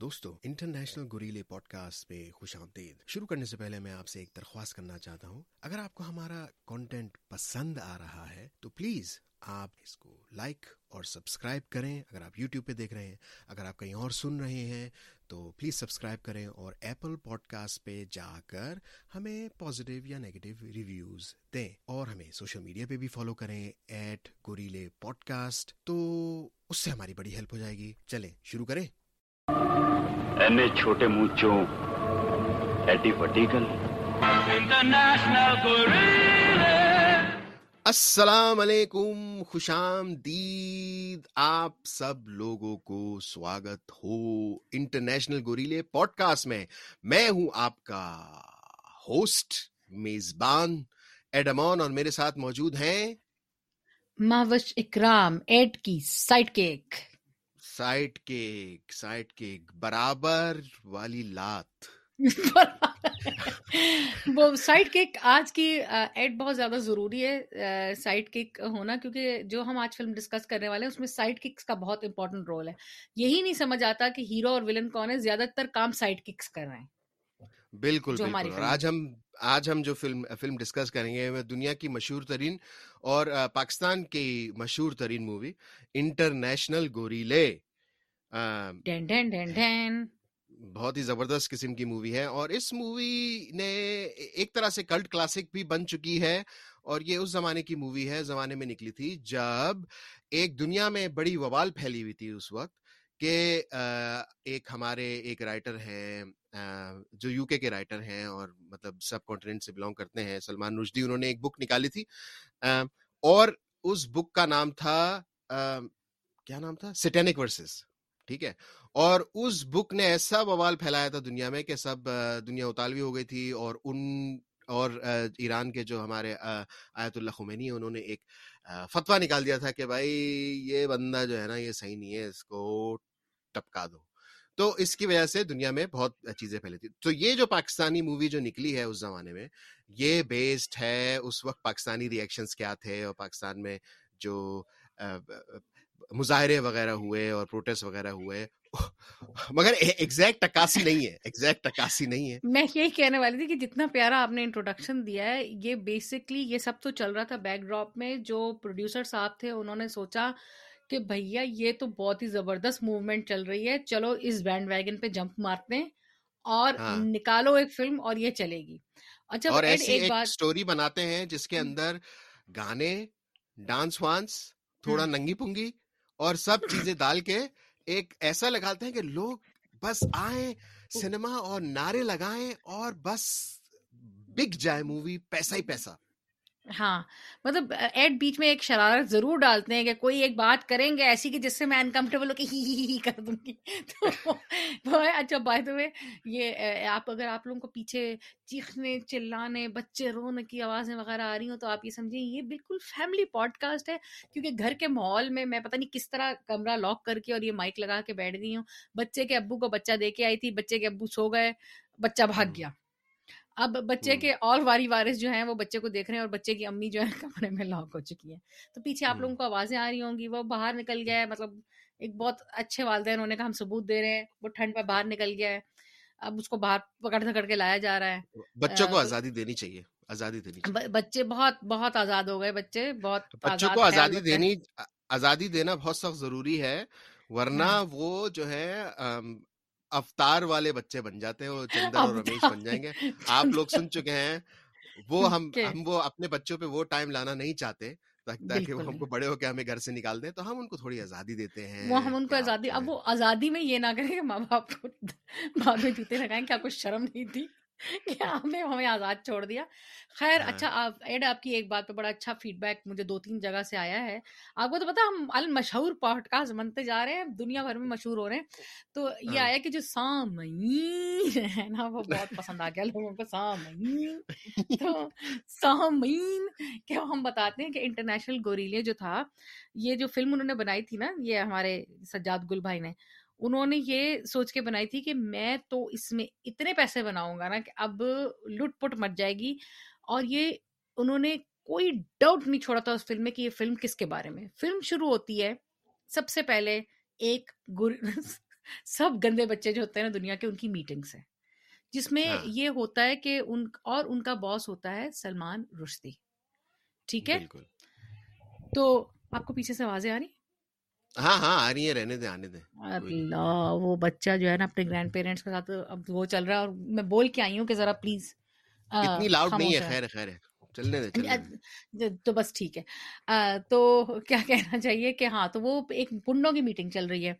دوستو international گوریلے pod cost پہ خوش آمدید۔ شروع کرنے سے پہلے میں آپ سے ایک درخواست کرنا چاہتا ہوں۔ اگر آپ کو ہمارا کانٹینٹ پسند آ رہا ہے، تو پلیز آپ اس کو لائک اور سبسکرائب کریں۔ اگر آپ یوٹیوب پہ دیکھ رہے ہیں، اگر آپ کہیں اور سن رہے ہیں، تو پلیز سبسکرائب کریں اور ایپل پوڈ کاسٹ پہ جا کر ہمیں پازیٹیو یا نیگیٹو ریویوز دیں۔ اور ہمیں سوشل میڈیا پہ بھی فالو کریں ایٹ گوریلے پوڈ کاسٹ تو اس سے ہماری بڑی ہیلپ ہو جائے گی۔ چلیں، شروع کریں۔ اینے چھوٹے مونچوں ایڈی وڈی گل السلام علیکم خوش آمدید آپ سب لوگوں کو سواگت ہو انٹرنیشنل گوریلے پوڈ کاسٹ میں۔ میں ہوں آپ کا ہوسٹ میزبان ایڈمون اور میرے ساتھ موجود ہیں ماوش اکرام ایڈ کی site cake site cake site cake برابر والی لات۔ وہ سائٹ کیک آج کی ایڈ بہت زیادہ ضروری ہے سائٹ کیک ہونا کیونکہ جو ہم آج فلم ڈسکس کرنے والے ہیں اس میں سائٹ ککس کا بہت امپورٹنٹ رول ہے۔ یہی نہیں سمجھ آتا کہ ہیرو اور ولن کون ہے زیادہ تر کام سائٹ ککس کر رہے ہیں۔ بالکل بالکل۔ اور آج ہم آج ہم جو فلم فلم ڈسکس کریں گے وہ دنیا کی مشہور ترین اور پاکستان کی مشہور ترین مووی انٹرنیشنل گوریلے۔ ڈین ڈین ڈین ڈین بہت ہی زبردست قسم کی مووی ہے اور اس مووی نے ایک طرح سے کلٹ کلاسک بھی بن چکی ہے اور یہ اس زمانے کی مووی ہے زمانے میں نکلی تھی جب ایک دنیا میں بڑی وبال پھیلی ہوئی تھی اس وقت کہ ایک ہمارے ایک رائٹر ہیں جو یو کے رائٹر ہیں اور مطلب سب کانٹیننٹ سے بلانگ کرتے ہیں سلمان رشدی انہوں نے ایک بک نکالی تھی اور اس بک کا نام تھا کیا نام تھا؟ Satanic Verses. ٹھیک ہے۔ اور اس بک نے ایسا بوال پھیلایا تھا دنیا میں کہ سب دنیا اتالوی ہو گئی تھی اور ان اور ایران کے جو ہمارے آیت اللہ خمینی انہوں نے ایک فتوا نکال دیا تھا کہ بھائی یہ بندہ جو ہے نا یہ صحیح نہیں ہے، اس کو ٹپکا دو۔ تو اس کی وجہ سے دنیا میں بہت چیزیں پھیلی تھی تو یہ جو پاکستانی مووی جو نکلی ہے اس زمانے میں، یہ بیسڈ ہے اس وقت پاکستانی ریئیکشنز کیا تھے اور پاکستان میں جو مظاہرے وغیرہ ہوئے اور پروٹیسٹ وغیرہ ہوئے مگر ایگزیکٹ اکاسی نہیں ہے ایگزیکٹ اکاسی نہیں ہے میں یہی کہنے والی تھی کہ جتنا پیارا آپ نے انٹروڈکشن دیا ہے یہ بیسکلی یہ سب تو چل رہا تھا بیک ڈراپ میں جو پروڈیوسر صاحب تھے انہوں نے سوچا کہ بھیا یہ تو بہت ہی زبردست موومنٹ چل رہی ہے چلو اس بینڈ ویگن پہ جمپ مارتے ہیں اور ہاں۔ نکالو ایک فلم اور یہ چلے گی اچھا اور ایسی ایک سٹوری بناتے ہیں جس کے اندر گانے ڈانس وانس تھوڑا۔ ننگی پنگی اور سب چیزیں ڈال کے ایک ایسا لگاتے ہیں کہ لوگ بس آئیں سنیما اور نعرے لگائیں اور بس بک جائے مووی پیسہ ہی پیسہ۔ ہاں مطلب ایڈ بیچ میں ایک شرارت ضرور ڈالتے ہیں کہ کوئی ایک بات کریں گے ایسی کہ جس سے میں انکمفرٹیبل ہو کے ہی ہی کر دوں گی۔ تو اچھا بائی دا وے یہ آپ اگر آپ لوگوں کو پیچھے چیخنے، چلانے، بچے رونے کی آوازیں وغیرہ آ رہی ہوں تو آپ یہ سمجھیں، یہ بالکل فیملی پوڈ کاسٹ ہے۔ کیونکہ گھر کے ماحول میں میں پتہ نہیں کس طرح کمرہ لاک کر کے اور یہ مائک لگا کے بیٹھ گئی ہوں۔ بچے کے ابو کو بچہ دے کے آئی تھی، بچے کے ابو سو گئے، بچہ بھاگ گیا۔ اب بچے کے اور واری وارث جو ہیں وہ بچے کو دیکھ رہے ہیں اور بچے کی امی جو ہے کمرے میں لاک ہو چکی ہے تو پیچھے آپ لوگوں کو آوازیں آ رہی ہوں گی وہ باہر نکل گیا ہے مطلب ایک بہت اچھے والدین انہوں نے کہا ہم ثبوت دے رہے ہیں وہ ٹھنڈ پہ باہر نکل گیا ہے۔ اب اس کو باہر پکڑ دکڑ کے لایا جا رہا ہے۔ بچوں کو آزادی دینی چاہیے آزادی دینی بچے بہت بہت آزاد ہو گئے بچے بہت بچوں کو آزادی دینی آزادی دینا بہت سخت ضروری ہے ورنہ۔ وہ جو ہے افطار والے بچے بن جاتے ہیں وہ چندر اور رمیش بن جائیں گے۔ آپ لوگ سن چکے ہیں وہ ہم ہم وہ اپنے بچوں پہ وہ ٹائم لانا نہیں چاہتے تاکہ وہ ہم کو بڑے ہو کے ہمیں گھر سے نکال دیں تو ہم ان کو تھوڑی آزادی دیتے ہیں وہ ہم ان کو آزادی اب وہ آزادی میں یہ نہ کریں کہ ماں باپ کو بعد میں جوتے لگائیں کیا کچھ شرم نہیں تھی؟ آپ نے ہمیں آزاد چھوڑ دیا خیر۔ اچھا ایڈ آپ کی ایک بات پہ بڑا اچھا فیڈ بیک مجھے دو تین جگہ سے آیا ہے آپ کو تو پتا ہم المشہور پوڈ کاسٹ بنتے جا رہے ہیں دنیا بھر میں مشہور ہو رہے ہیں تو یہ۔ آیا کہ جو سامعین ہے نا وہ بہت پسند آ گیا لوگوں کو سامعین تو سامعین کیا ہم بتاتے ہیں کہ انٹرنیشنل گوریلے جو تھا یہ جو فلم انہوں نے بنائی تھی نا یہ ہمارے سجاد گل بھائی نے انہوں نے یہ سوچ کے بنائی تھی کہ میں تو اس میں اتنے پیسے بناؤں گا نا کہ اب لٹ پٹ مچ جائے گی۔ اور یہ انہوں نے کوئی ڈاؤٹ نہیں چھوڑا تھا اس فلم میں کہ یہ فلم کس کے بارے میں۔ فلم شروع ہوتی ہے سب سے پہلے ایک سب گندے بچے جو ہوتے ہیں نا دنیا کے ان کی میٹنگس ہیں جس میں ہاں۔ یہ ہوتا ہے کہ ان اور ان کا باس ہوتا ہے سلمان رشدی۔ ٹھیک ہے؟ تو آپ کو پیچھے سے آوازیں آ رہی ہاں ہاں آ رہی ہیں رہنے دیں آنے دیں اللہ وہ بچہ جو ہے نا اپنے گرینڈ پیرنٹس کے ساتھ اب وہ چل رہا ہے اور میں بول کے آئی ہوں کہ ذرا پلیز اتنی لاؤڈ نہیں ہے ہے خیر ہے خیر۔ ہے چلنے دیں۔ تو بس ٹھیک ہے۔ تو کیا کہنا چاہیے کہ ہاں تو وہ ایک پنڈوں کی میٹنگ چل رہی ہے۔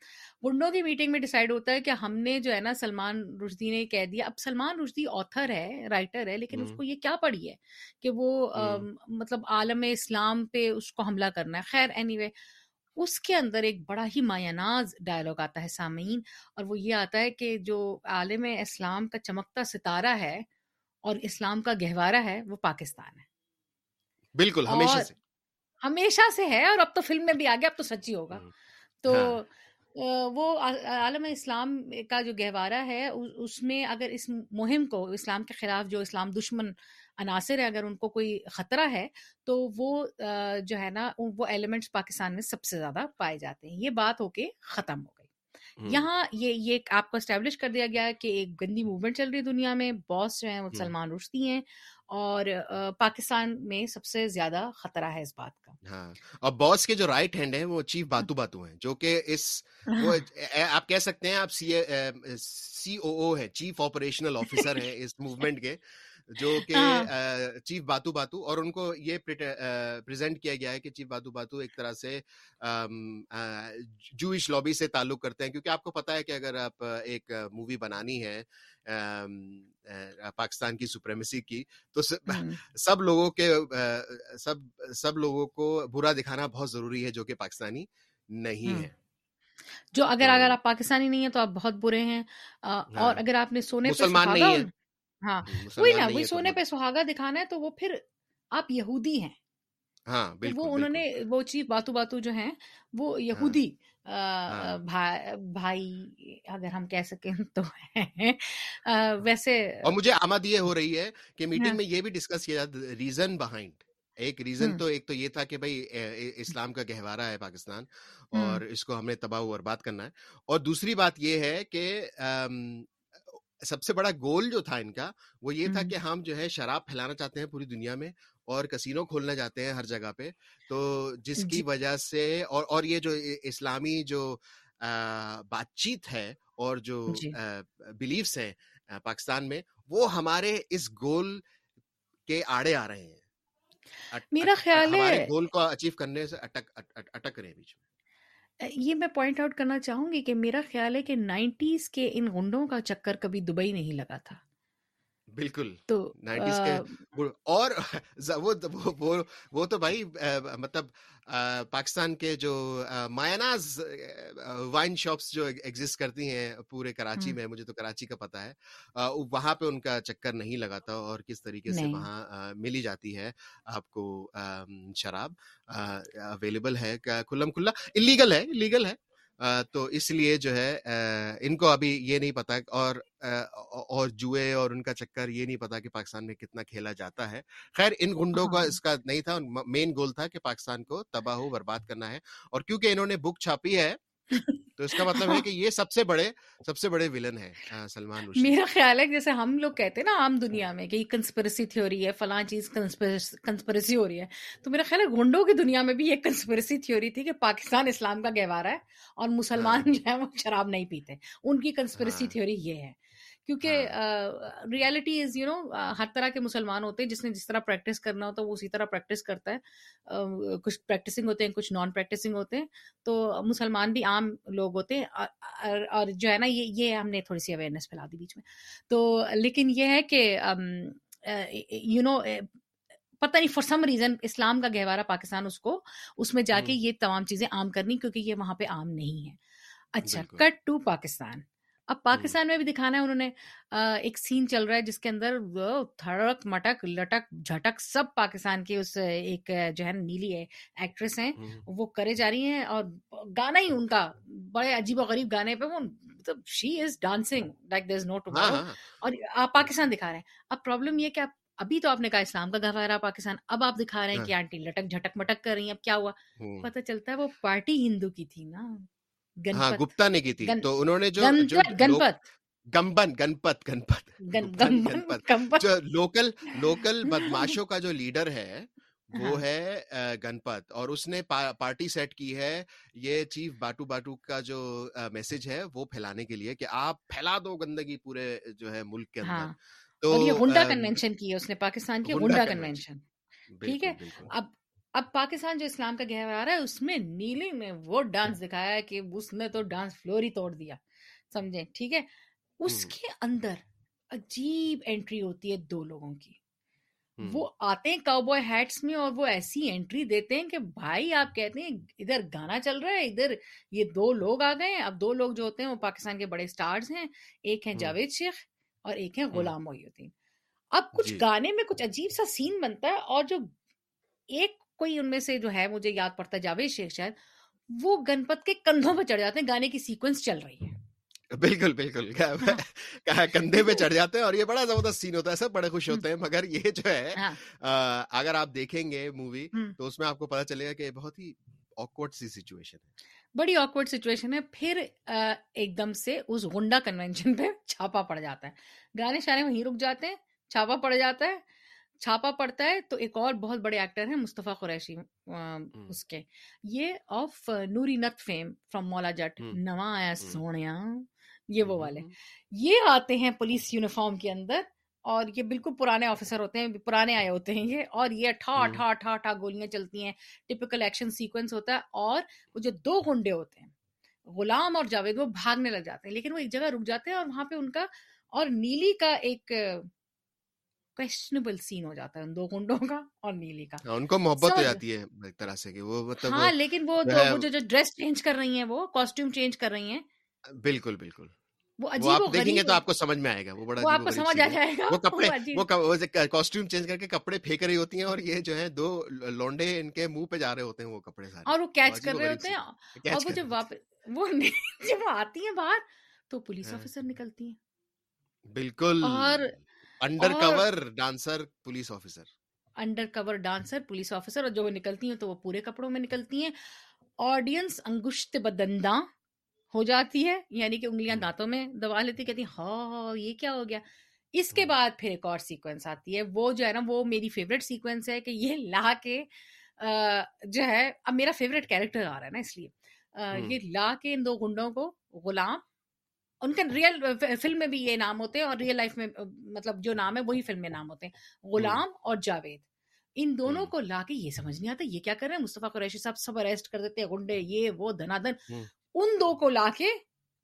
پنڈوں کی میٹنگ میں ڈیسائیڈ ہوتا ہے کہ ہم نے جو ہے نا سلمان رشدی نے کہہ دیا۔ اب سلمان رشدی آتھر ہے رائٹر ہے لیکن اس کو یہ کیا پڑھی ہے کہ وہ مطلب عالم اسلام پہ اس کو حملہ کرنا ہے۔ خیر اینی وے اس کے اندر ایک بڑا ہی مایہ ناز ڈائلاگ آتا ہے سامعین اور وہ یہ آتا ہے کہ جو عالم اسلام کا چمکتا ستارہ ہے اور اسلام کا گہوارہ ہے وہ پاکستان ہے۔ بالکل ہمیشہ سے۔ ہمیشہ سے ہے اور اب تو فلم میں بھی آ گیا اب تو سچی ہوگا۔ تو ہاں۔ وہ عالم اسلام کا جو گہوارہ ہے اس میں اگر اس مہم کو اسلام کے خلاف جو اسلام دشمن عناصر ہے اگر ان کو کوئی خطرہ ہے تو وہ جو ہے نا وہ ایلیمنٹس پاکستان میں سب سے زیادہ پائے جاتے ہیں۔ یہ بات ہو کے ختم ہو گئی۔ یہاں یہ یہ آپ کو اسٹیبلش کر دیا گیا کہ ایک گندی موومنٹ چل رہی ہے دنیا میں۔ باس جو ہیں وہ سلمان رشدی ہیں اور پاکستان میں سب سے زیادہ خطرہ ہے اس بات کا۔ ہاں۔ اور باس کے جو رائٹ ہینڈ ہیں وہ چیف باتو باتو ہیں جو کہ اس وہ آپ کہہ سکتے ہیں آپ سی سی او او ہے چیف آپریشنل آفیسر ہیں اس موومنٹ کے۔ جو کہ ہاں۔ چیف باتو باتو اور ان کو یہ پریزنٹ کیا گیا ہے کہ چیف باتو باتو ایک طرح سے جوئش لابی سے تعلق کرتے ہیں۔ کیونکہ آپ کو پتا ہے کہ اگر آپ ایک مووی بنانی ہے پاکستان کی سپریمیسی کی تو سب لوگوں کے سب سب لوگوں کو برا دکھانا بہت ضروری ہے جو کہ پاکستانی نہیں۔ ہے۔ جو اگر اگر آپ پاکستانی نہیں ہیں تو آپ بہت برے ہیں۔ آ، ہاں۔ اور اگر آپ نے سونے مسلمان نہیں ان- ہاں ہم، وہی نا وہی سونے پہ سہاگا دکھانا ہے تو وہ پھر آپ یہودی ہیں۔ ہاں وہ انہوں نے وہ چیز باتو باتو جو ہیں وہ ہاں یہودی ہاں۔ بھا- بھائی اگر ہم کہہ سکیں تو ویسے اور مجھے آمد یہ ہو رہی ہے کہ ہاں۔ میٹنگ میں یہ بھی ڈسکس کیا ریزن بہائنڈ ایک ریزن تو ایک تو یہ تھا کہ بھائی اسلام کا گہوارہ ہے پاکستان اور اس کو ہم نے تباہ و برباد کرنا ہے۔ اور دوسری بات یہ ہے کہ سب سے بڑا گول جو تھا ان کا وہ یہ تھا کہ ہم جو ہے شراب پھیلانا چاہتے ہیں پوری دنیا میں اور کسینو کھولنا چاہتے ہیں ہر جگہ پہ۔ تو جس کی جی۔ وجہ سے اور اور یہ جو اسلامی جو بات چیت ہے اور جو جی۔ بلیفس ہیں پاکستان میں وہ ہمارے اس گول کے آڑے آ رہے ہیں۔ میرا خیال ہے گول کو اچیو کرنے سے اٹک اٹ- اٹ- اٹک رہے ہیں بیچ میں۔ یہ میں پوائنٹ آؤٹ کرنا چاہوں گی کہ میرا خیال ہے کہ نائنٹیز کے ان غنڈوں کا چکر کبھی دبئی نہیں لگا تھا۔ بالکل تو اور وہ تو بھائی مطلب پاکستان کے جو مایاناز وائن شاپس جو ایگزسٹ کرتی ہیں پورے کراچی میں مجھے تو کراچی کا پتہ ہے وہاں پہ ان کا چکر نہیں لگا تھا اور کس طریقے سے وہاں ملی جاتی ہے آپ کو شراب اویلیبل ہے کھلم کھلا انلیگل ہے انلیگل ہے۔ تو اس لیے جو ہے ان کو ابھی یہ نہیں پتا اور اور جوئے اور ان کا چکر یہ نہیں پتا کہ پاکستان میں کتنا کھیلا جاتا ہے۔ خیر ان گنڈوں کا ہاں۔ اس کا نہیں تھا مین گول تھا کہ پاکستان کو تباہ و برباد کرنا ہے اور کیونکہ انہوں نے بک چھاپی ہے تو اس کا مطلب ہے کہ یہ سب سے بڑے سب سے بڑے ولن ہے سلمان رشدی میرا خیال ہے جیسے ہم لوگ کہتے ہیں نا عام دنیا میں کہ یہ کنسپریسی تھیوری ہے فلاں چیز کنسپریسی ہو رہی ہے تو میرا خیال ہے گنڈوں کی دنیا میں بھی یہ کنسپریسی تھیوری تھی کہ پاکستان اسلام کا گہوارہ ہے اور مسلمان جو ہے وہ شراب نہیں پیتے ان کی کنسپریسی تھیوری یہ ہے کیونکہ ہاں۔ ریالٹی از یو نو ہر طرح کے مسلمان ہوتے ہیں جس نے جس طرح پریکٹس کرنا ہوتا ہے وہ اسی طرح پریکٹس کرتا ہے۔ کچھ پریکٹسنگ ہوتے ہیں کچھ نان پریکٹسنگ ہوتے ہیں۔ تو مسلمان بھی عام لوگ ہوتے ہیں۔ اور جو ہے نا یہ یہ ہم نے تھوڑی سی اویئرنیس پھیلا دی بیچ میں۔ تو لیکن یہ ہے کہ یو نو پتہ نہیں فار سم ریزن اسلام کا گہوارہ پاکستان اس کو اس میں جا کے ہم، یہ تمام چیزیں عام کرنی کیونکہ یہ وہاں پہ عام نہیں ہے اچھا کٹ ٹو پاکستان۔ اب پاکستان میں بھی دکھانا ہے انہوں نے ایک سین چل رہا ہے جس کے اندر تھڑک مٹک لٹک جھٹک سب پاکستان کی اس ایک جو ہے نیلی ہے ایکٹریس ہیں۔ وہ کرے جا رہی ہیں اور گانا ہی ان کا بڑے عجیب و غریب گانے پہ وہ مطلب she is dancing like there is no tomorrow ہاں۔ اور آپ پاکستان دکھا رہے ہیں۔ اب پرابلم یہ کہ آپ ابھی تو آپ نے کہا اسلام کا گہوارہ پاکستان اب آپ دکھا رہے ہیں ہاں۔ کہ آنٹی لٹک جھٹک مٹک کر رہی ہیں اب کیا ہوا؟ پتہ چلتا ہے وہ پارٹی ہندو کی تھی نا۔ ہاں گپتا نے کی تھی۔ تو انہوں نے جو گنپت گمبن گنپت گنپت۔ گنپت۔ جو لوکل لوکل بدماشوں کا جو لیڈر ہے وہ ہاں۔ ہے گنپت۔ اور اس نے پارٹی سیٹ کی ہے۔ یہ چیف باٹو باٹو کا جو میسج ہے وہ پھیلانے کے لیے کہ آپ پھیلا دو گندگی پورے جو ہے ملک کے اندر۔ ہاں۔ تو یہ ہنڈا کنونشن کی ہے اس نے پاکستان کی ہنڈا کنونشن۔ ٹھیک ہے؟ اب اب پاکستان جو اسلام کا گہوارہ ہے اس میں نیلی نے وہ ڈانس دکھایا ہے کہ اس نے تو ڈانس فلور ہی توڑ دیا۔ سمجھے ٹھیک ہے؟ اس کے اندر عجیب انٹری ہوتی ہے دو لوگوں کی۔ وہ آتے ہیں کاؤ بوائے ہیٹس میں اور وہ ایسی انٹری دیتے ہیں کہ بھائی آپ کہتے ہیں ادھر گانا چل رہا ہے ادھر یہ دو لوگ آ گئے ہیں۔ اب دو لوگ جو ہوتے ہیں وہ پاکستان کے بڑے سٹارز ہیں۔ ایک ہیں جاوید شیخ اور ایک ہیں غلام محی الدین۔ اب کچھ گانے میں کچھ عجیب سا سین بنتا ہے اور جو ایک کوئی ان میں سے جو ہے مجھے یاد پڑتا جاوید شیخ شاید وہ گنپت کے کندھوں پہ چڑھ جاتے ہیں گانے کی سیکوینس چل رہی ہے۔ بالکل بالکل۔ ہاں۔ کندھے پہ چڑھ جاتے ہیں اور یہ بڑا زبردست سین ہوتا ہے سب بڑے خوش ہوتے ہیں مگر یہ جو ہے ہاں۔ اگر آپ دیکھیں گے مووی تو اس میں آپ کو پتا چلے گا کہ بہت ہی آکورڈ سی سچویشن ہے۔ بڑی آکورڈ سچویشن ہے۔ پھر ایک دم سے اس گنڈا کنونشن پہ چھاپا پڑ جاتا ہے۔ گانے شانے وہیں رک جاتے ہیں چھاپا پڑ جاتا ہے۔ چھاپا پڑتا ہے تو ایک اور بہت بڑے ایکٹر ہیں مصطفیٰ قریشی اس کے۔ یہ آف نوری نت فیم فرام مولا جٹ نواں آیا یہ وہ والے۔ یہ آتے ہیں پولیس یونیفارم کے اندر اور یہ بالکل پرانے آفیسر ہوتے ہیں پرانے آئے ہوتے ہیں یہ اور یہ اٹھا اٹھا اٹھا اٹھا گولیاں چلتی ہیں ٹپکل ایکشن سیکوینس ہوتا ہے اور وہ جو دو گنڈے ہوتے ہیں غلام اور جاوید وہ بھاگنے لگ جاتے ہیں لیکن وہ ایک جگہ رک جاتے ہیں اور وہاں پہ ان کا اور نیلی کا ایک کوشچنبل سین ہو جاتا ہے ان دو گنڈوں کا اور نیلی کا ان کو محبت ہو جاتی ہے ایک طرح سے کہ وہ مطلب ہاں لیکن وہ جو جو ڈریس چینج کر رہی ہیں وہ کاسٹیوم چینج کر رہی ہیں بالکل بالکل وہ عجیب آپ دیکھیں گے تو آپ کو سمجھ میں آئے گا وہ بڑا آپ کو سمجھ آ جائے گا وہ کپڑے وہ کاسٹیوم چینج کر کے کپڑے پھینک رہی ہوتی ہیں اور یہ جو ہے دو لونڈے ان کے منہ پہ جا رہے ہوتے ہیں وہ کپڑے سارے اور وہ کیچ کر رہے ہوتے ہیں اور وہ جب واپس وہ جب آتی ہیں باہر تو پولیس آفیسر نکلتی ہیں بالکل اور undercover dancer police officer undercover dancer police officer اور جو وہ نکلتی ہیں تو وہ پورے کپڑوں میں نکلتی ہیں۔ آڈینس انگشت بدنداں ہو جاتی ہے یعنی کہ انگلیاں دانتوں میں دبا لیتی کہتی ہیں ہاں،, ہاں،, ہاں یہ کیا ہو گیا؟ اس کے بعد پھر ایک اور سیکوینس آتی ہے۔ وہ جو ہے نا وہ میری فیوریٹ سیکوینس ہے کہ یہ لا کے جو ہے اب میرا فیوریٹ کیریکٹر آ رہا ہے نا اس لیے۔ یہ لا کے ان دو گنڈوں کو غلام ان کے ریئل فلم میں بھی یہ نام ہوتے ہیں اور ریئل لائف میں uh, مطلب جو نام ہے وہی فلم میں نام ہوتے ہیں۔ غلام اور جاوید۔ ان دونوں کو لا کے یہ سمجھ نہیں آتا یہ کیا کر رہے ہیں؟ مصطفیٰ قریشی صاحب سب اریسٹ کر دیتے ہیں گنڈے یہ وہ دھنا دھن ان دو کو لا کے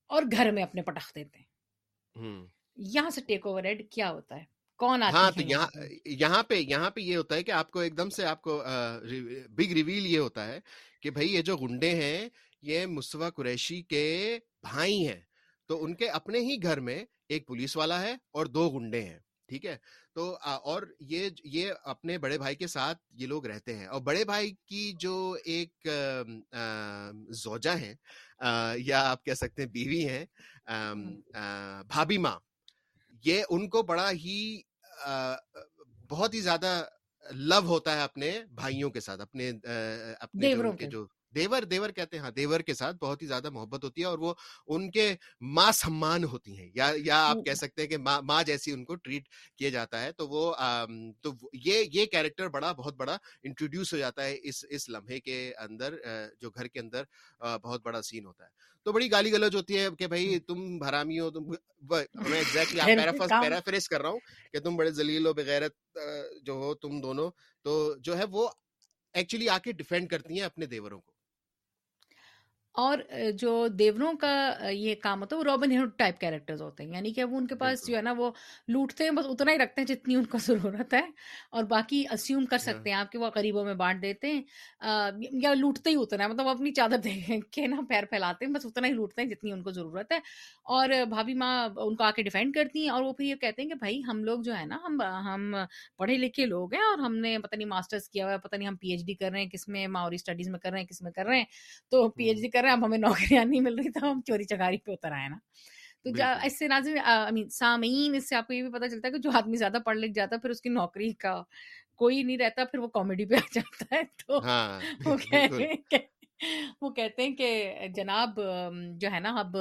اور گھر میں اپنے پٹخ دیتے ہیں۔ یہاں سے ٹیک اوور ایڈ کیا ہوتا ہے؟ کون آتا ہاں، یہاں یہاں پہ یہاں پہ یہ ہوتا ہے کہ آپ کو ایک دم سے آپ کو بگ ریویل یہ ہوتا ہے کہ بھائی یہ جو گنڈے ہیں یہ مصطفیٰ قریشی کے بھائی ہیں۔ تو ان کے اپنے ہی گھر میں ایک پولیس والا ہے اور دو گنڈے ہیں ٹھیک ہے؟ تو اور یہ یہ اپنے بڑے بھائی کے ساتھ یہ لوگ رہتے ہیں اور بڑے بھائی کی جو ایک زوجہ ہیں یا آپ کہہ سکتے ہیں بیوی ہیں بھابھی ماں یہ ان کو بڑا ہی بہت ہی زیادہ لو ہوتا ہے اپنے بھائیوں کے ساتھ اپنے اپنے جو دیور دیور کہتے ہیں ہاں دیور کے ساتھ بہت ہی زیادہ محبت ہوتی ہے اور وہ ان کے ماں سمان ہوتی ہیں یا یا آپ کہہ سکتے ہیں کہ ماں جیسی ان کو ٹریٹ کیا جاتا ہے تو وہ تو یہ یہ کیریکٹر بڑا بہت بڑا انٹروڈیوس ہو جاتا ہے اس اس لمحے کے اندر جو گھر کے اندر بہت بڑا سین ہوتا ہے تو بڑی گالی گلوچ ہوتی ہے کہ بھائی تم بھرامی ہو تم میں ایگزیکٹلی کر رہا ہوں کہ تم بڑے ذلیل ہو بغیرت جو ہو تم دونوں تو جو ہے وہ ایکچولی آ کے ڈیفینڈ کرتی ہیں اپنے دیوروں کو اور جو دیوروں کا یہ کام ہوتا ہے وہ رابن ہیڈ ٹائپ کیریکٹرز ہوتے ہیں۔ یعنی کہ وہ ان کے پاس جو ہے نا وہ لوٹتے ہیں بس اتنا ہی رکھتے ہیں جتنی ان کو ضرورت ہے۔ اور باقی اسیوم کر سکتے ہیں ہاں۔ آپ کہ وہ غریبوں میں بانٹ دیتے ہیں۔ یا لوٹتے ہی اتنا ہے۔ مطلب وہ اپنی چادر دے کے نا پیر پھیلاتے ہیں بس اتنا ہی لوٹتے ہیں جتنی ان کو ضرورت ہے۔ اور بھابھی ماں ان کو آ کے ڈیفینڈ کرتی ہیں اور وہ پھر یہ کہتے ہیں کہ بھائی ہم لوگ جو ہے نا ہم ہم پڑھے لکھے لوگ ہیں اور ہم نے پتہ نہیں ماسٹرس کیا ہوا ہے پتہ نہیں ہم پی ایچ ڈی کر رہے ہیں کس میں ماوری اسٹڈیز میں کر رہے ہیں کس میں کر رہے ہیں۔ تو پی ایچ ڈی کر کر رہے ہیں اب ہمیں نوکریاں نہیں مل رہی تو ہم چوری چکاری پہ اتر آئے نا۔ تو اس سے ناظم سامعین اس سے آپ کو یہ بھی پتا چلتا ہے کہ جو آدمی زیادہ پڑھ لکھ جاتا ہے پھر اس کی نوکری کا کوئی نہیں رہتا پھر وہ کامیڈی پہ آ جاتا ہے۔ تو ہاں، وہ کہتے ہیں وہ کہتے ہیں کہ جناب جو ہے نا اب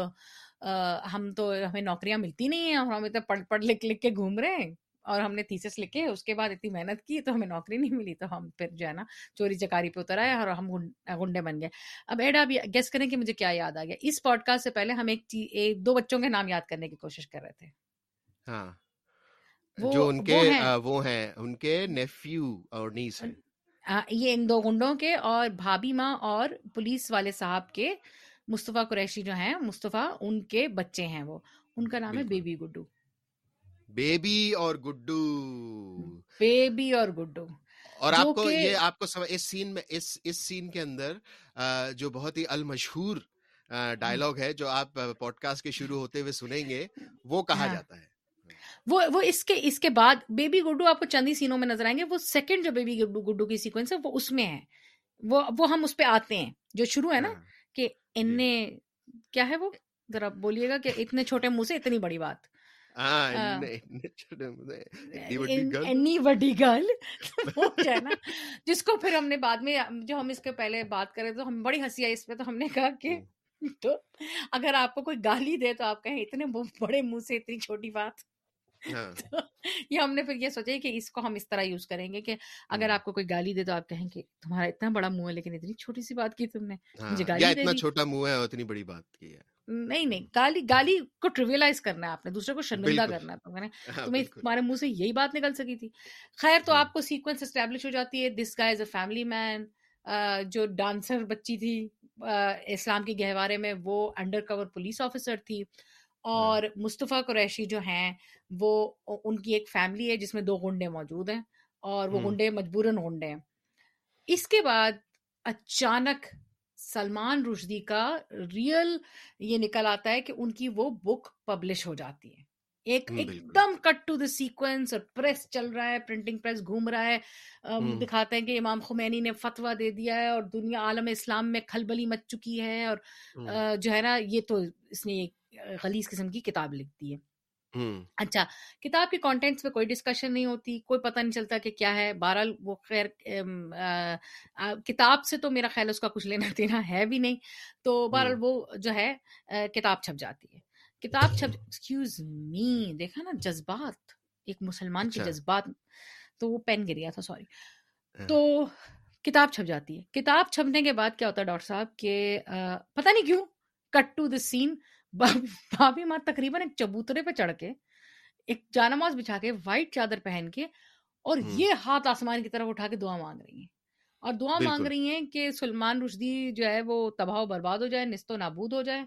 ہم تو ہمیں نوکریاں ملتی نہیں ہیں ہم تو پڑھ پڑھ لکھ لکھ کے گھوم رہے ہیں۔ اور ہم نے تھیسس لکھے اس کے بعد اتنی محنت کی تو ہمیں نوکری نہیں ملی تو ہم پھر جو ہے نا چوری چکاری پہ اتر آئے اور ہم گنڈے بن گئے۔ اب ایڈ آپ گیس کریں کہ مجھے کیا یاد آ گیا۔ اس پوڈ کاسٹ سے پہلے ہم ایک دو بچوں کے نام یاد کرنے کی کوشش کر رہے تھے۔ ہاں۔ جو ان کے وہ ہیں۔ ان کے نیفیو اور نیس یہ ان دو گنڈوں کے اور بھابھی ماں اور پولیس والے صاحب کے مصطفیٰ قریشی جو ہیں مصطفیٰ ان کے بچے ہیں وہ۔ ان کا نام ہے بیبی گڈو۔ بیبی اور گڈو۔ بیبی اور گڈو۔ اور آپ کو یہ آپ کو اس سین میں اس اس سین کے اندر جو بہت ہی المشہور ڈائلگ ہے جو آپ پوڈ کاسٹ کے شروع ہوتے ہوئے سنیں گے وہ کہا ہاں۔ جاتا ہے۔ وہ وہ اس کے اس کے بعد بیبی گڈو آپ کو چندی سینوں میں نظر آئیں گے وہ سیکنڈ جو بیبی گڈو کی سیکوینس ہے وہ اس میں ہے۔ وہ وہ ہم اس پہ آتے ہیں۔ جو شروع ہے نا ہاں۔ کہ ان جی۔ کیا ہے وہ؟ ذرا بولیے گا کہ اتنے چھوٹے منہ سے اتنی بڑی بات۔ گل۔ جس کو پھر ہم نے بعد میں جو ہم اس کے پہلے بات کرے تو ہم بڑی ہنسی آئی اس پہ تو ہم نے کہا کہ تو اگر آپ کو کوئی گالی دے تو آپ کہیں اتنے بڑے منہ سے اتنی چھوٹی بات۔ ہاں۔ یہ ہم نے پھر یہ سوچا کہ اس کو ہم اس طرح یوز کریں گے کہ اگر آپ کو کوئی گالی دے تو آپ کہیں کہ تمہارا اتنا بڑا منہ ہے لیکن اتنی چھوٹی سی بات کی تم نے مجھے گالی اتنا چھوٹا منہ ہے اتنی بڑی بات کی ہے۔ نہیں نہیں گالی گالی کو ٹریویلائز کرنا ہے آپ نے دوسرے کو شرمندہ کرنا ہے ہاں، تمہیں تمہارے منہ سے یہی بات نکل سکی تھی۔ خیر تو ہاں۔ آپ کو سیکوینس اسٹیبلش ہو جاتی ہے۔ دس گائے از اے فیملی مین جو ڈانسر بچی تھی اسلام کے گہوارے میں وہ انڈر کور پولیس آفیسر تھی۔ ہاں۔ اور مصطفیٰ قریشی جو ہیں وہ ان کی ایک فیملی ہے جس میں دو گنڈے موجود ہیں۔ اور وہ گنڈے مجبوراً گنڈے ہیں۔ اس کے بعد اچانک سلمان رشدی کا ریئل یہ نکل آتا ہے کہ ان کی وہ بک پبلش ہو جاتی ہے۔ ایک ایک دم کٹ ٹو دا سیکوینس اور پریس چل رہا ہے پرنٹنگ پریس گھوم رہا ہے۔ دکھاتے ہیں کہ امام خمینی نے فتوا دے دیا ہے اور دنیا عالم اسلام میں کھلبلی مچ چکی ہے اور جو ہے نا یہ تو اس نے خلیز قسم کی کتاب لکھتی ہے۔ اچھا کتاب کے کانٹینٹس پہ کوئی ڈسکشن نہیں ہوتی کوئی پتہ نہیں چلتا کہ کیا ہے۔ بہرحال وہ خیر کتاب سے تو میرا خیال اس کا کچھ لینا دینا ہے بھی نہیں۔ تو بہرحال وہ جو ہے کتاب چھپ جاتی ہے۔ کتاب چھپ ایکسکیوز می دیکھا نا جذبات۔ ایک مسلمان کے اچھا۔ جذبات۔ تو وہ پین گر گیا تھا سوری ہاں۔ تو کتاب چھپ جاتی ہے۔ کتاب چھپنے کے بعد کیا ہوتا ہے ڈاکٹر صاحب کہ پتہ نہیں کیوں کٹ ٹو دا سین بھابھی ماں تقریباً ایک چبوترے پہ چڑھ کے ایک جانماز بچھا کے وائٹ چادر پہن کے اور یہ ہاتھ آسمان کی طرف اٹھا کے دعا مانگ رہی ہیں۔ اور دعا مانگ رہی ہیں کہ سلمان رشدی جو ہے وہ تباہ و برباد ہو جائے نست و نابود ہو جائے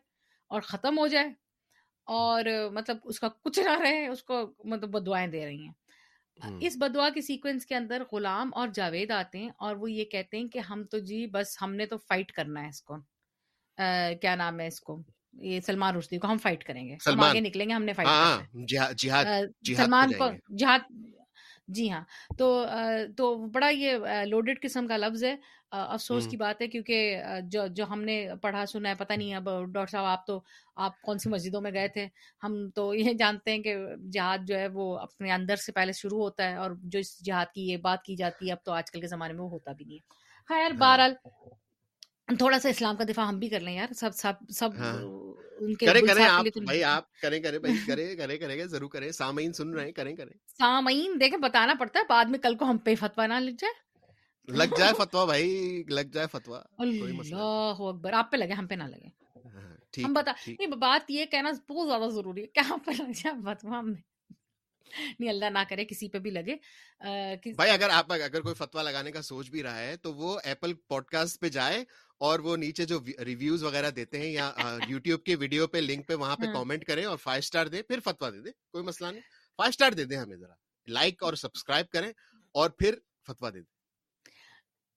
اور ختم ہو جائے اور مطلب اس کا کچھ نہ رہے اس کو مطلب بدوائیں دے رہی ہیں۔ اس بدعا کی سیکوینس کے اندر غلام اور جاوید آتے ہیں اور وہ یہ کہتے ہیں کہ ہم تو جی بس ہم نے تو فائٹ کرنا ہے اس کو۔ کیا نام ہے اس کو؟ یہ سلمان رشدی کو ہم فائٹ کریں گے۔ ہم آگے نکلیں گے ہم نے فائٹ ہاں، ہاں، سلمان کو جہاد جی ہاں تو تو بڑا یہ لوڈڈ قسم کا لفظ ہے۔ افسوس کی بات ہے کیونکہ جو جو ہم نے پڑھا سنا ہے پتہ نہیں اب ڈاکٹر صاحب آپ تو آپ کون سی مسجدوں میں گئے تھے؟ ہم تو یہ جانتے ہیں کہ جہاد جو ہے وہ اپنے اندر سے پہلے شروع ہوتا ہے اور جو اس جہاد کی یہ بات کی جاتی ہے اب تو آج کل کے زمانے میں وہ ہوتا بھی نہیں ہے۔ خیر ہاں۔ بہرحال تھوڑا سا اسلام کا دفاع ہم بھی کر لیں یار سب سب سب۔ ان کے کریں کریں آپ بھائی آپ کریں کریں بھائی کریں کریں کریں گے ضرور کریں۔ سامعین سن رہے ہیں کریں کریں۔ سامعین دیکھیں بتانا پڑتا ہے بعد میں کل کو ہم پہ فتوا نہ لگ جائے۔ لگ جائے فتوا بھائی لگ جائے فتوا اللہ اکبر آپ پہ لگے ہم پہ نہ لگے۔ ہاں، ہم بتا نہیں بات یہ کہنا بہت زیادہ ضروری ہے۔ کیا پہ لگ جائے فتوا ہم نہیں اللہ نہ کرے کسی پہ بھی لگے۔ بھائی اگر آپ اگر کوئی فتوا لگانے کا سوچ بھی رہا ہے تو وہ ایپل پوڈ کاسٹ پہ جائے اور وہ نیچے جو ریویوز وغیرہ دیتے ہیں یا یوٹیوب کے ویڈیو پہ لنک پہ وہاں پہ کامنٹ کریں اور فائیو اسٹار دیں پھر فتوا دے دیں کوئی مسئلہ نہیں۔ فائیو اسٹار دے دیں ہمیں ذرا۔ لائک اور سبسکرائب کریں اور پھر فتوا دے دیں۔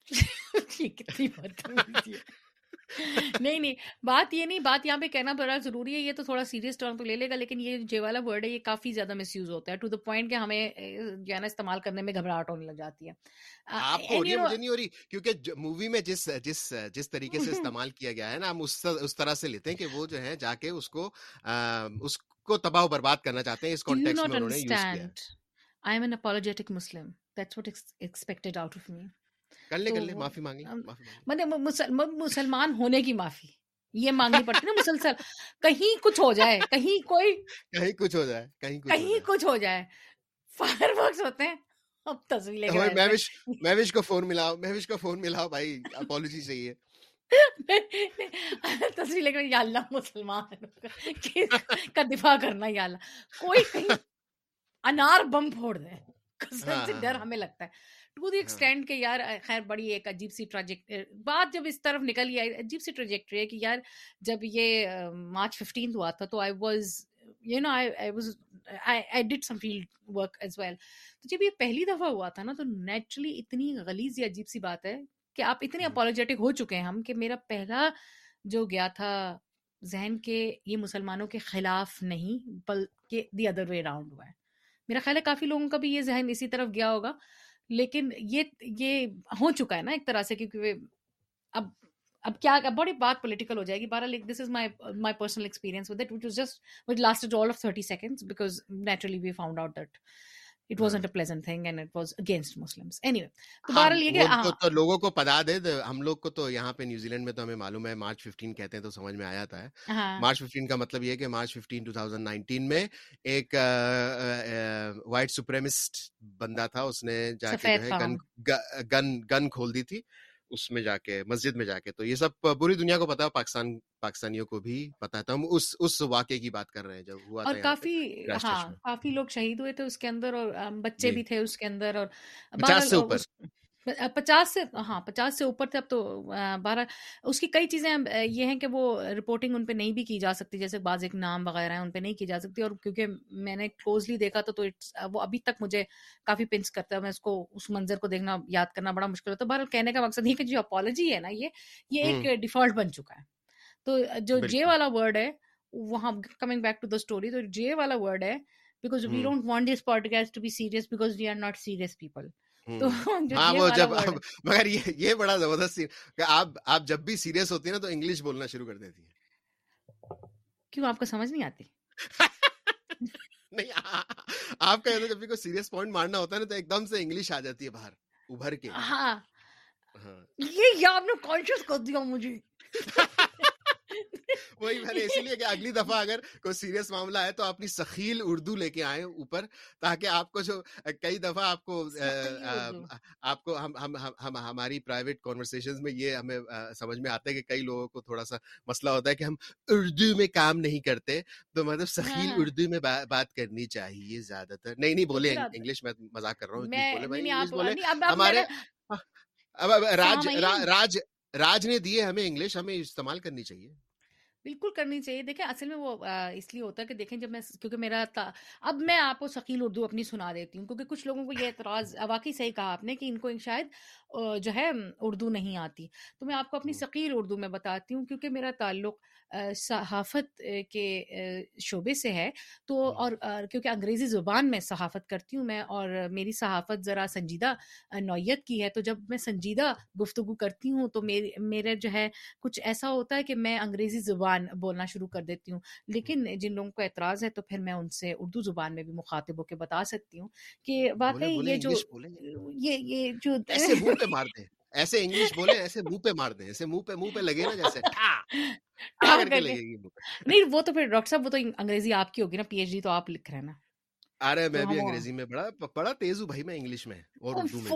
نہیں نہیں بات یہ نہیں بات یہاں پہ کہنا بڑا ضروری ہے یہ تو تھوڑا سیریس ٹرم پہ لے لے گا لیکن یہ جے والا ورڈ ہے یہ کافی زیادہ مس یوز ہوتا ہے ٹو دا پوائنٹ کہ ہمیں جو ہے نا استعمال کرنے میں گھبراہٹ ہونے لگ جاتی ہے آپ کو مجھے نہیں ہو رہی کیونکہ مووی میں جس جس جس طریقے سے استعمال کیا گیا ہے نا ہم اس طرح سے لیتے ہیں کہ وہ جو ہے جا کے اس کو اس کو تباہ و برباد کرنا چاہتے ہیں اس کانٹیکس میں انہوں نے یوز کیا I am an apologetic Muslim. That's what is expected out of me. کر لے کر لے معافی مانگ مطلب مسل- م- مسلمان ہونے کی معافی یہ مانگنی پڑتی نا مسلسل۔ کہیں کچھ ہو جائے کہیں کوئی کہیں کچھ ہو جائے کہیں کچھ ہو کہیں جائے۔ کچھ ہو جائے۔ فائر ورکس ہوتے ہیں۔ اب تصویر لے کے اوے بیٹھ جائیں مہوش کو فون ملاؤ مہوش کو فون ملاؤ بھائی اپالوجی چاہیے۔ تصویر لے کے یا اللہ مسلمان کا دفاع کرنا یا اللہ۔ کوئی کہیں انار بم پھوڑ دے۔ قسم ہاں سے ہاں ڈر ہاں۔ ہمیں لگتا ہے۔ ٹو دی ہاں۔ ایکسٹینڈ کہ یار خیر بڑی ایک عجیب سی ٹریجیکٹ بات جب اس طرف نکل گئی عجیب سی ٹریجیکٹری ہے کہ یار جب یہ مارچ ففٹین ہوا تھا تو I was you know I was I did some field work as well تو جب یہ پہلی دفعہ ہوا تھا نا تو نیچرلی اتنی غلیظ یا عجیب سی بات ہے کہ آپ اتنے اپالوجیٹک ہو چکے ہیں ہم کہ میرا پہلا جو گیا تھا ذہن کے یہ مسلمانوں کے خلاف نہیں بلکہ دی ادر وے راؤنڈ ہوا ہے۔ میرا خیال ہے کافی لوگوں کا بھی یہ ذہن اسی طرف گیا ہوگا۔ لیکن یہ یہ ہو چکا ہے نا ایک طرح سے کیونکہ اب اب کیا بڑی بات پولیٹیکل ہو جائے گی۔ بہرحال this is my my personal experience with it which was just which lasted all of thirty seconds because naturally we found out that it wasn't a pleasant thing and it was against Muslims anyway تو بہرحال یہ کہ ہاں۔ تو, لوگوں کو پتا دے ہم لوگ کو تو یہاں پہ نیوزی لینڈ میں تو ہمیں معلوم ہے مارچ ففٹین کہتے ہیں تو سمجھ میں آ جاتا ہے ہاں۔ مارچ ففٹین کا مطلب یہ کہ March fifteen two thousand nineteen میں ایک وائٹ سپریمسٹ بندہ تھا اس نے جا کے گن گن کھول دی تھی۔ اس میں جا کے مسجد میں جا کے۔ تو یہ سب پوری دنیا کو پتا ہے پاکستان پاکستانیوں کو بھی پتا ہے۔ تو ہم اس اس واقعے کی بات کر رہے ہیں جب ہوا اور تھا کافی ہاں کافی لوگ شہید ہوئے تھے اس کے اندر اور بچے جی۔ بھی تھے اس کے اندر اور پچاس سے اوپر۔ پچاس سے ہاں پچاس سے اوپر تھے اب تو بارہ اس کی کئی چیزیں یہ ہیں کہ وہ رپورٹنگ ان پہ نہیں بھی کی جا سکتی جیسے بعض ایک نام وغیرہ ہیں ان پہ نہیں کی جا سکتی اور کیونکہ میں نے کلوزلی دیکھا تھا تو it's- وہ ابھی تک مجھے کافی پنس کرتا ہے میں اس کو اس منظر کو دیکھنا یاد کرنا بڑا مشکل ہوتا ہے بہرحال کہنے کا مقصد یہ کہ جو اپالوجی ہے نا یہ یہ ایک ڈیفالٹ بن چکا ہے۔ تو جو جے والا ورڈ ہے وہاں coming back to the story تو جے والا ورڈ ہے because we don't want this podcast to be serious because we are not serious people تو ہاں وہ جب مگر یہ بڑا زبردست سین کہ آپ آپ جب بھی سیریس ہوتی ہیں نا تو انگلش بولنا شروع کر دیتی ہیں۔ کیوں؟ آپ کو سمجھ نہیں آتی؟ نہیں آپ کا جب بھی کوئی سیریس پوائنٹ مارنا ہوتا ہے نا تو ایک دم سے انگلش آ جاتی ہے باہر ابھر کے۔ ہاں۔ ہاں۔ یہ آپ نے کانشیس کر دیا مجھے۔ وہی میں نے اسی لیے کہ اگلی دفعہ اگر کوئی سیریس معاملہ ہے تو اپنی سخیل اردو لے کے آئیں اوپر تاکہ آپ کو جو کئی دفعہ آپ کو آپ کو ہم ہم ہم ہماری پرائیویٹ کانورسیشن میں یہ ہمیں سمجھ میں آتا ہے کہ کئی لوگوں کو تھوڑا سا مسئلہ ہوتا ہے کہ ہم اردو میں کام نہیں کرتے تو مطلب سخیل ہاں۔ اردو میں بات کرنی چاہیے زیادہ تر۔ نہیں نہیں بولے انگلش میں مذاق کر رہا ہوں ہمارے میرا اب اب راج راج راج نے دیے ہمیں انگلش ہمیں استعمال کرنی چاہیے۔ بالکل کرنی چاہیے۔ دیکھیں اصل میں وہ اس لیے ہوتا ہے کہ دیکھیں جب میں کیونکہ میرا اب میں آپ کو ثقیل اردو اپنی سنا دیتی ہوں کیونکہ کچھ لوگوں کو یہ اعتراض واقعی صحیح کہا آپ نے کہ ان کو شاید جو ہے اردو نہیں آتی۔ تو میں آپ کو اپنی ثقیل اردو میں بتاتی ہوں کیونکہ میرا تعلق صحافت کے شعبے سے ہے۔ تو اور کیونکہ انگریزی زبان میں صحافت کرتی ہوں میں اور میری صحافت ذرا سنجیدہ نوعیت کی ہے تو جب میں سنجیدہ گفتگو کرتی ہوں تو میرے میرے جو ہے کچھ ایسا ہوتا ہے کہ میں انگریزی زبان بولنا شروع کر دیتی ہوں۔ لیکن جن لوگوں کو اعتراض ہے تو پھر میں ان سے اردو زبان میں بھی مخاطب ہو کے بتا سکتی ہوں کہ واقعی یہ جو یہ یہ جو ایسے انگلش بولے ایسے منہ پہ مار دیں ایسے منہ پہ منہ پہ لگے نا جیسے نہیں وہ تو پھر ڈاکٹر صاحب وہ تو انگریزی آپ کی ہوگی نا پی ایچ ڈی تو آپ لکھ رہے ہیں نا ارے میں بھی انگریزی میں بڑا بڑا تیز ہوں بھائی میں انگلش میں اور اردو میں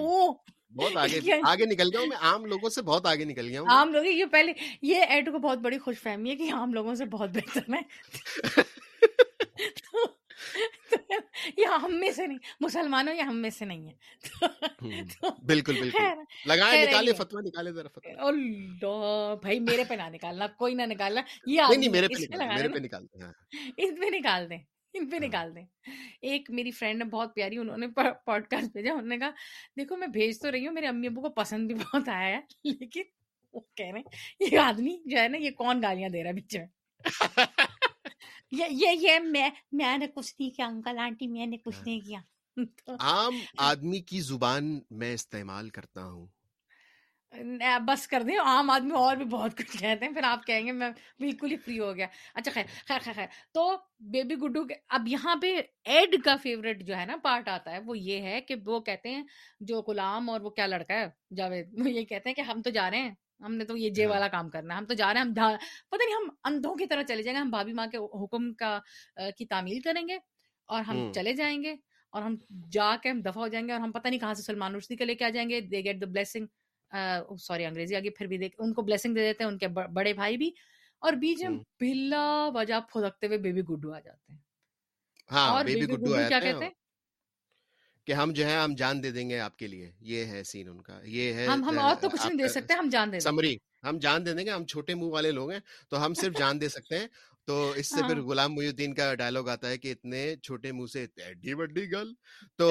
بہت آگے آگے نکل گیا ہوں میں عام لوگوں سے بہت آگے نکل گیا ہوں عام لوگ یہ پہلے یہ ایڈ کو بہت بڑی خوش فہمی ہے کہ عام لوگوں سے بہت بہتر ہے یہ ہم میں سے نہیں مسلمانوں یہ ہم میں سے نہیں ہے بالکل بالکل۔ لگائے نکالے فتوا نکالے ذرا فتوا اللہ بھائی میرے پہ نہ نکالنا کوئی نہ نکالنا۔ یہ نہیں میرے پہ میرے پہ نکالتے ہیں۔ اس پہ نکال دیں ان پہ نکال دیں۔ ایک میری فرینڈ ہے بہت پیاری انہوں نے پوڈ کاسٹ بھیجا انہوں نے کہا دیکھو میں بھیج تو رہی ہوں میرے امی ابو کو پسند بھی بہت آیا ہے لیکن وہ کہہ رہے ہیں یہ آدمی جو ہے نا یہ کون گالیاں دے رہا ہے بیچ میں؟ یہ یہ میں میں نے کچھ نہیں کیا انکل آنٹی میں نے کچھ نہیں کیا۔ عام آدمی کی زبان میں استعمال کرتا ہوں۔ بس کر دیں عام آدمی اور بھی بہت کچھ کہتے ہیں پھر آپ کہیں گے میں بالکل ہی فری ہو گیا۔ اچھا خیر خیر خیر خیر۔ تو بیبی گڈو کے اب یہاں پہ ایڈ کا فیوریٹ جو ہے نا پارٹ آتا ہے وہ یہ ہے کہ وہ کہتے ہیں جو غلام اور وہ کیا لڑکا ہے جاوید وہ یہ کہتے ہیں کہ ہم تو جا رہے ہیں ہم نے تو یہ جے ہاں۔ والا کام کرنا ہے ہم تو جا رہے ہیں ہم پتہ نہیں ہم اندھوں کی طرح چلے جائیں گے ہم بھابھی ماں کے حکم کا کی تعمیل کریں گے اور ہم چلے جائیں گے۔ اور ہم جا کے ہم دفع ہو جائیں گے اور ہم پتہ نہیں کہاں سے سلمان رشدی کے لے کے آ جائیں گے۔ They get the blessing sorry انگریزی آگے پھر بھی دیکھ ان کو بلیسنگ دے دیتے ہیں ان کے بڑے بھائی بھی۔ اور بیچ میں بلا وجہ پھدکتے ہوئے بیبی گڈو آ جاتے ہیں۔ ہاں اور بیبی گڈو کیا کہتے ہیں؟ کہ ہم جو ہے ہم جان دے دیں گے آپ کے لیے۔ یہ ہے سین ان کا۔ یہ ہے ہم ہم اور تو کچھ نہیں دے سکتے ہم جان دے سمری ہم جان دے دیں گے ہم چھوٹے منہ والے لوگ ہیں تو ہم صرف جان دے سکتے ہیں۔ تو اس سے پھر غلام محی الدین کا ڈائلگ آتا ہے کہ اتنے چھوٹے منہ سے ایڈی گل۔ تو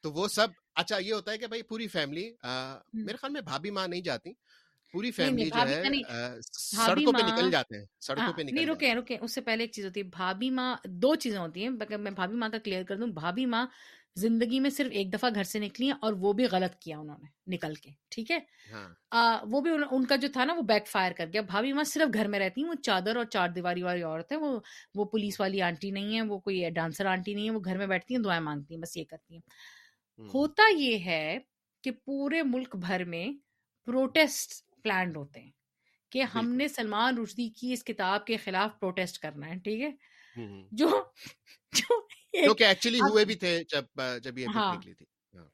تو وہ سب اچھا یہ ہوتا ہے کہ بھائی پوری فیملی میرے خیال میں بھابھی ماں نہیں جاتی۔ پوری فیملی جو ہے سڑکوں پہ نکل جاتے ہیں سڑکوں پہ نہیں رکے رکے اس سے پہلے ایک چیز ہوتی ہے بھابھی ماں دو چیزیں ہوتی ہیں میں بھابھی ماں کا کلیئر کر دوں بھابھی ماں زندگی میں صرف ایک دفعہ گھر سے نکلی ہیں اور وہ بھی غلط کیا انہوں نے نکل کے ٹھیک ہے۔ وہ بھی ان کا جو تھا نا وہ بیک فائر کر گیا بھابھی ماں صرف گھر میں رہتی ہیں وہ چادر اور چار دیواری والی عورت ہے وہ وہ پولیس والی آنٹی نہیں ہے وہ کوئی ڈانسر آنٹی نہیں ہے وہ گھر میں بیٹھتی ہیں دعائیں مانگتی ہیں بس یہ کرتی ہیں ہوتا یہ ہے کہ پورے ملک بھر میں پروٹیسٹ پلانڈ ہوتے ہیں کہ ہم نے سلمان رشدی کی اس کتاب کے خلاف پروٹیسٹ کرنا ہے ٹھیک ہے؟ جو ایکچولی ہوئے بھی تھے جب جب یہ ہاں۔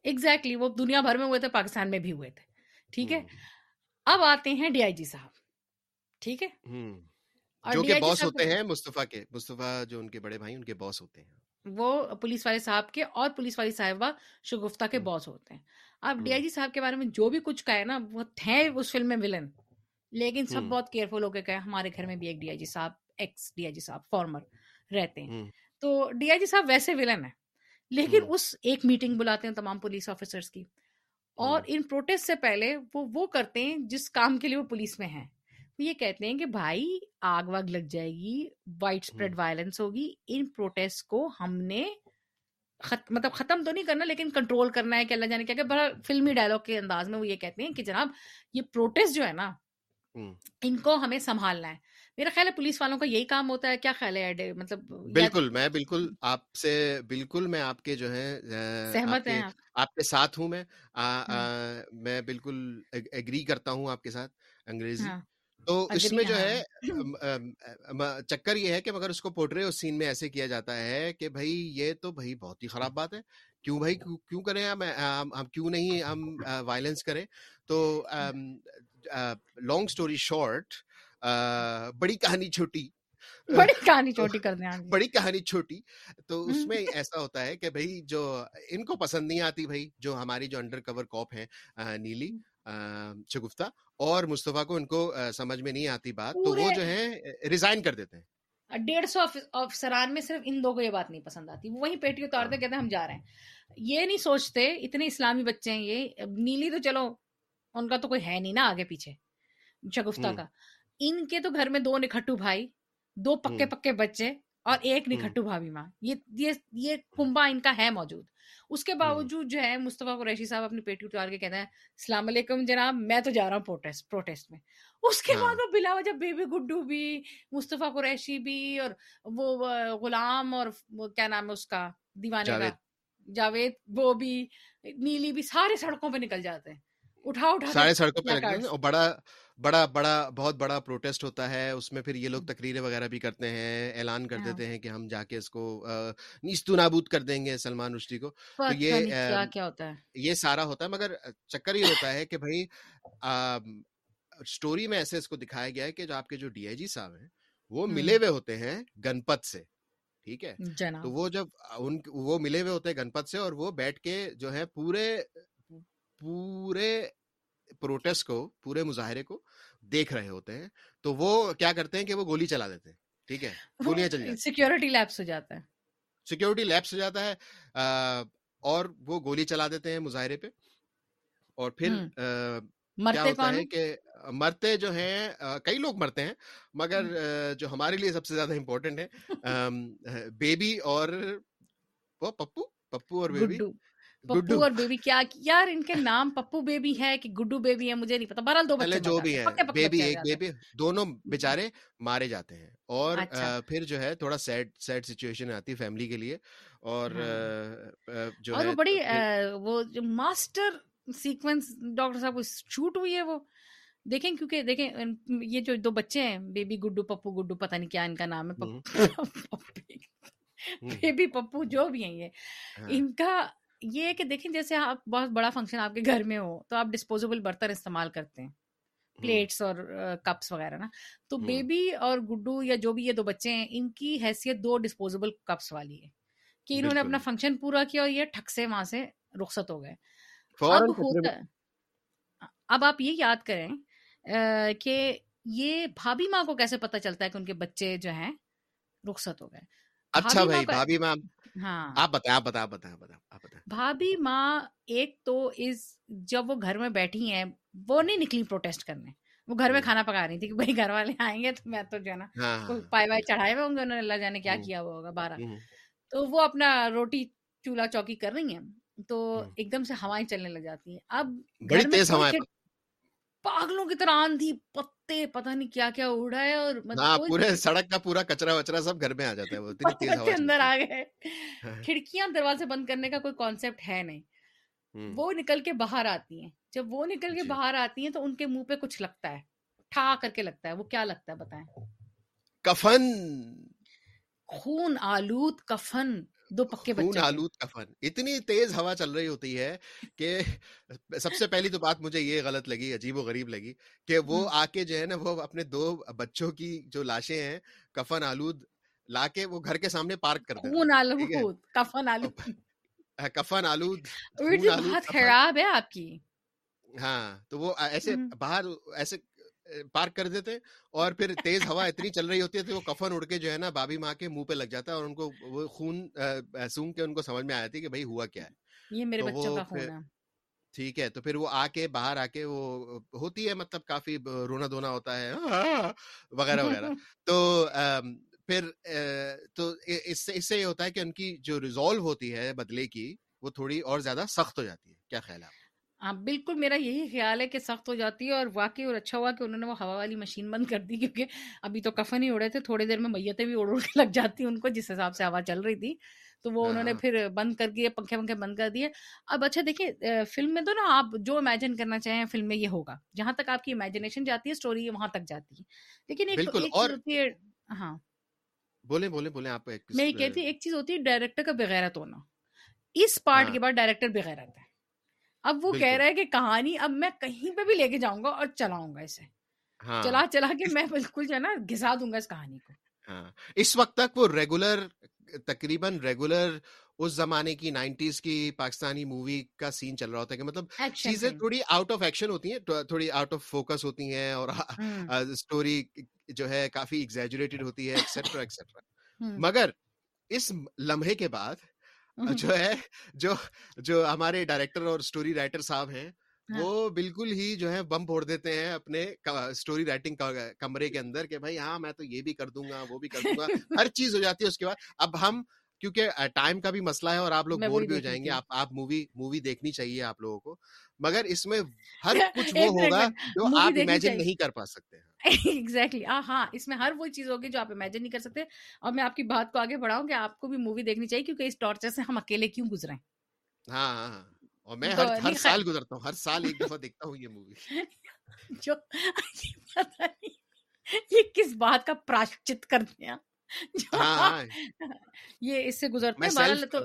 ایگزیکٹلی وہ دنیا بھر میں ہوئے تھے پاکستان میں بھی ہوئے تھے ٹھیک ہے؟ اب آتے ہیں ڈی آئی جی صاحب ٹھیک ہے؟ جو کہ باس ہوتے ہیں مصطفیٰ کے مصطفیٰ جو ان کے بڑے بھائی ان کے باس ہوتے ہیں۔ وہ پولیس والے صاحب کے اور پولیس والی صاحبہ شگفتہ کے باس ہوتے ہیں۔ اب ڈی آئی جی صاحب کے بارے میں جو بھی کچھ کہا ہے نا وہ تھے اس فلم میں ولن لیکن سب بہت کیئرفل ہو کے کہے ہمارے گھر میں بھی ایک ڈی آئی جی صاحب ایکس ڈی آئی جی صاحب فارمر رہتے ہیں۔ تو ڈی آئی جی صاحب ویسے ولن ہے لیکن اس ایک میٹنگ بلاتے ہیں تمام پولیس آفیسرس کی۔ اور ان پروٹیسٹ سے پہلے وہ وہ کرتے ہیں جس کام کے لیے وہ پولیس میں ہیں۔ یہ کہتے ہیں کہ بھائی آگ واگ لگ جائے گی وائڈ اسپریڈ وائلنس ہوگی۔ ان پروٹیسٹ کو ہم نے خط, مطلب ختم تو نہیں کرنا لیکن کنٹرول کرنا ہے کہ اللہ جانے کیا کہ بڑا فلمی ڈائلگ کے انداز میں وہ یہ کہتے ہیں کہ جناب یہ پروٹیسٹ جو ہے نا ان کو ہمیں سنبھالنا ہے۔ میرا خیال ہے پولیس والوں کا یہی کام ہوتا ہے کیا خیال ہے مطلب بالکل میں بالکل آپ سے بالکل میں آپ کے جو ہے سہمت ہیں آپ۔ کے ساتھ ہوں میں۔ میں بالکل ایگری کرتا ہوں آپ کے ساتھ انگریزی۔ ہاں۔ تو اس میں جو ہے چکر یہ ہے کہ مگر اس کو پورٹرے اس سین میں ایسے کیا جاتا ہے کہ بھائی یہ تو بھائی بہت ہی خراب بات ہے۔ کیوں بھائی؟ کیوں کریں ہم؟ کیوں نہیں ہم وائلنس کریں؟ تو لانگ سٹوری شارٹ بڑی کہانی چھوٹی۔ بڑی کہانی چھوٹی کر دیں بڑی کہانی چھوٹی۔ تو اس میں ایسا ہوتا ہے کہ بھائی جو ان کو پسند نہیں آتی بھائی جو ہماری جو انڈر کور کاپ ہے نیلی شگفتہ اور مصطفیٰ کو ان کو سمجھ میں نہیں آتی بات تو وہ جو ہے ریزائن کر دیتے ہیں۔ ڈیڑھ سو افسران میں صرف ان دو کو یہ بات نہیں پسند آتی وہی پیٹی اتارتے کہتے ہیں ہم جا رہے ہیں۔ یہ نہیں سوچتے اتنے اسلامی بچے ہیں یہ نیلی تو چلو ان کا تو کوئی ہے نہیں نا آگے پیچھے شگفتہ کا۔ ان کے تو گھر میں دو نکھٹو بھائی دو پکے پکے بچے اور ایک نکھٹو بھابھی ماں۔ یہ یہ کنبا ان کا ہے موجود۔ اس کے باوجود جو ہے مصطفیٰ قریشی صاحب اپنی پیٹی اتار کے کہتے ہیں السلام علیکم جناب میں تو جا رہا ہوں پروٹیسٹ پروٹیسٹ میں۔ اس کے بعد وہ بلا وجہ بیبی گڈو بھی مصطفیٰ قریشی بھی اور وہ غلام اور کیا نام ہے اس کا دیوانے کا جاوید۔ وہ بھی نیلی بھی سارے سڑکوں پہ نکل جاتے ہیں۔ اٹھا اٹھا سارے سڑکوں پہ اور بڑا بڑا بڑا بہت بڑا پروٹیسٹ ہوتا ہے۔ اس میں پھر یہ لوگ تقریریں وغیرہ بھی کرتے ہیں اعلان کر دیتے ہیں کہ ہم جا کے اس کو نیستو نابود کر دیں گے سلمان رشدی کو۔ تو یہ کیا ہوتا ہے۔ یہ سارا ہوتا ہے مگر چکر یہ ہوتا ہے کہ بھائی اسٹوری میں ایسے اس کو دکھایا گیا ہے کہ جو آپ کے جو ڈی آئی جی صاحب ہیں وہ ملے ہوئے ہوتے ہیں گنپت سے ٹھیک ہے؟ تو وہ جب ان وہ ملے ہوئے ہوتے ہیں گنپت سے اور وہ بیٹھ کے جو ہے پورے پورے پروٹیسٹ کو پورے مظاہرے کو دیکھ رہے ہوتے ہیں تو وہ کیا کرتے ہیں کہ وہ گولی چلا دیتے ہیں ٹھیک ہے گولیاں چل جاتی سیکورٹی لیپس ہو جاتا ہے۔ سیکورٹی لیپس ہو جاتا ہے اور وہ گولی چلا دیتے ہیں مظاہرے پہ۔ اور پھر کیا ہوتا ہے کہ مرتے جو ہیں کئی لوگ مرتے ہیں مگر جو ہمارے لیے سب سے زیادہ امپورٹنٹ ہے بیبی اور وہ پپو پپو اور بیبی۔ پپو اور بیبی کیا یار ان کے نام پپو بیبی ہے کہ گڈو بیبی ہے مجھے نہیں پتا۔ بہرحال دو بچے جو بھی ہے بیبی ایک بیبی دونوں بیچارے مارے جاتے ہیں۔ اور اچھا۔ پھر جو ہے تھوڑا سیڈ سیڈ سچویشن آتی ہے فیملی کے لیے۔ اور ہاں۔ جو ہے بڑی وہ ماسٹر سیکوینس ڈاکٹر صاحب شوٹ ہوئی ہے وہ۔ دیکھیں کیونکہ دیکھیں یہ جو دو بچے ہیں بیبی گڈو پپو گڈو پتہ نہیں کیا ان کا نام ہے۔ بیبی پپو جو بھی ہیں یہ۔ ہاں۔ ان کا یہ کہ دیکھیں جیسے آپ بہت بڑا فنکشن آپ کے گھر میں ہو تو آپ ڈسپوزیبل برتن استعمال کرتے ہیں پلیٹس اور کپس وغیرہ نا۔ تو بیبی اور گڈو یا جو بھی یہ دو بچے ہیں ان کی حیثیت دو ڈسپوزیبل کپس والی ہے کہ انہوں نے اپنا فنکشن پورا کیا اور یہ ٹھک سے وہاں سے رخصت ہو گئے۔ اب آپ یہ یاد کریں کہ یہ بھابھی ماں کو کیسے پتا چلتا ہے کہ ان کے بچے جو ہیں رخصت ہو گئے؟ اچھا بھائی بھابھی ماں ہاں۔ آپ بتائیں آپ بتائیں بتائیں آپ بتائیں بھابھی ماں ایک تو اس جب وہ گھر میں بیٹھی ہیں وہ نہیں نکلی پروٹیسٹ کرنے۔ وہ گھر میں کھانا پکا رہی تھی کہ بھائی گھر والے آئیں گے تو میں تو جو ہے نا ہاں۔ پائے وائے چڑھائے ہوئے ہوں گے انہوں نے اللہ جانے کیا کیا ہوا ہوگا بارہ۔ تو وہ اپنا روٹی چولہا چوکی کر رہی ہیں تو ایک دم سے ہوائیں چلنے لگ جاتی ہیں۔ اب بڑی تیز ہوائیں۔ پاگلوں کی طرح آندھی پتے پتہ نہیں کیا کیا اڑا ہے اور مطلب پورے سڑک کا پورا کچرا وچرا سب گھر میں آ جاتا ہے وہ اتنی تیز ہوا اندر آ گئے۔ کھڑکیاں دروازے بند کرنے کا کوئی کانسیپٹ ہے نہیں۔ وہ نکل کے باہر آتی ہیں۔ جب وہ نکل کے جی۔ باہر آتی ہیں تو ان کے منہ پہ کچھ لگتا ہے ٹھا کر کے لگتا ہے وہ کیا لگتا ہے بتائیں؟ کفن۔ خون آلود کفن۔ دو پکے خون آلود کفن اتنی تیز ہوا چل رہی ہوتی ہے کہ سب سے پہلی تو بات مجھے یہ غلط لگی عجیب و غریب لگی کہ وہ آ کے جو ہے نا وہ اپنے دو بچوں کی جو لاشیں ہیں کفن آلود لا کے وہ گھر کے سامنے پارک کر خون آلود کفن آلود۔ کفن آلود بہت خراب ہے آپ کی۔ ہاں تو وہ ایسے باہر ایسے پارک کر دیتے اور پھر تیز ہوا اتنی چل رہی ہوتی ہے وہ کفن اڑ کے جو ہے نا بابی ماں کے منہ پہ لگ جاتا ہے اور ان کو وہ خون سونگ کے ان کو سمجھ میں آیا تھی کہ بھائی ہوا کیا ہے یہ میرے بچوں کا خون ہے ٹھیک ہے تو پھر وہ آ کے باہر آ کے وہ ہوتی ہے مطلب کافی رونا دھونا ہوتا ہے وغیرہ وغیرہ تو پھر تو اس سے اس سے یہ ہوتا ہے کہ ان کی جو ریزالو ہوتی ہے بدلے کی وہ تھوڑی اور زیادہ سخت ہو جاتی ہے کیا خیال ہے ہاں بالکل میرا یہی خیال ہے کہ سخت ہو جاتی ہے اور واقعی اور اچھا ہوا کہ انہوں نے وہ ہوا والی مشین بند کر دی کیونکہ ابھی تو کفن ہی اڑے تھے تھوڑی دیر میں میتیں بھی اڑ اڑ کے لگ جاتی ان کو جس حساب سے ہوا چل رہی تھی۔ تو وہ انہوں نے ہاں۔ پھر بند کر دیے پنکھے پنکھے بند کر دیے۔ اب اچھا دیکھیے فلم میں تو نا آپ جو امیجن کرنا چاہیں فلم میں یہ ہوگا۔ جہاں تک آپ کی امیجنیشن جاتی ہے اسٹوری وہاں تک جاتی ہے۔ لیکن ایک ہاں۔ بولیں بولیں بولیں آپ میں یہ کہتی ایک چیز ہوتی ہے ڈائریکٹر کا بغیرت ہونا اس پارٹ ہاں۔ کے بعد ڈائریکٹر بغیرت ہے۔ اب وہ کہہ رہا ہے کہ کہانی اب میں کہیں پہ بھی لے کے جاؤں گا اور چلاؤں گا اسے۔ ہاں۔ چلا چلا کے میں بالکل جو ہے نا گھسا دوں گا اس کہانی کو۔ ہاں۔ اس وقت تک وہ ریگولر تقریباً ریگولر اس زمانے کی نائنٹیز کی پاکستانی مووی کا سین چل رہا ہوتا ہے کہ مطلب چیزیں تھوڑی آؤٹ آف ایکشن ہوتی ہیں تھوڑی آؤٹ آف فوکس ہوتی ہیں اور اسٹوری جو ہے کافی ایگزیجوریٹڈ ہوتی ہے ایکسیٹرا ایکسیٹرا مگر اس لمحے کے بعد جو ہے جو جو ہمارے ڈائریکٹر اور اسٹوری رائٹر صاحب ہیں ہاں۔ وہ بالکل ہی جو ہے بم پھوڑ دیتے ہیں اپنے اسٹوری رائٹنگ کمرے کے اندر کہ بھائی ہاں میں تو یہ بھی کر دوں گا وہ بھی کر دوں گا ہر چیز ہو جاتی ہے اس کے بعد۔ اب ہم کیونکہ ٹائم کا بھی مسئلہ ہے اور آپ لوگ بور بھی ہو جائیں گے آپ آپ مووی مووی دیکھنی چاہیے آپ لوگوں کو مگر اس میں ہر کچھ وہ ہوگا جو آپ امیجن نہیں کر پا سکتے۔ ایگزیکٹلی ہاں اس میں ہر وہ چیز ہوگی جو آپ امیجن نہیں کر سکتے۔ اور میں آپ کی بات کو آگے بڑھاؤں کہ آپ کو بھی مووی دیکھنی چاہیے کیونکہ اس ٹارچر سے ہم اکیلے کیوں گزرے ہاں ہاں, ہاں۔ اور میں ہر ہر سال گزرتا ہوں ہر سال ایک دفعہ دیکھتا ہوں یہ مووی جو یہ کس بات کا پراشچت کرتے ہیں ہاں، ہاں۔ یہ اس سے گزرتے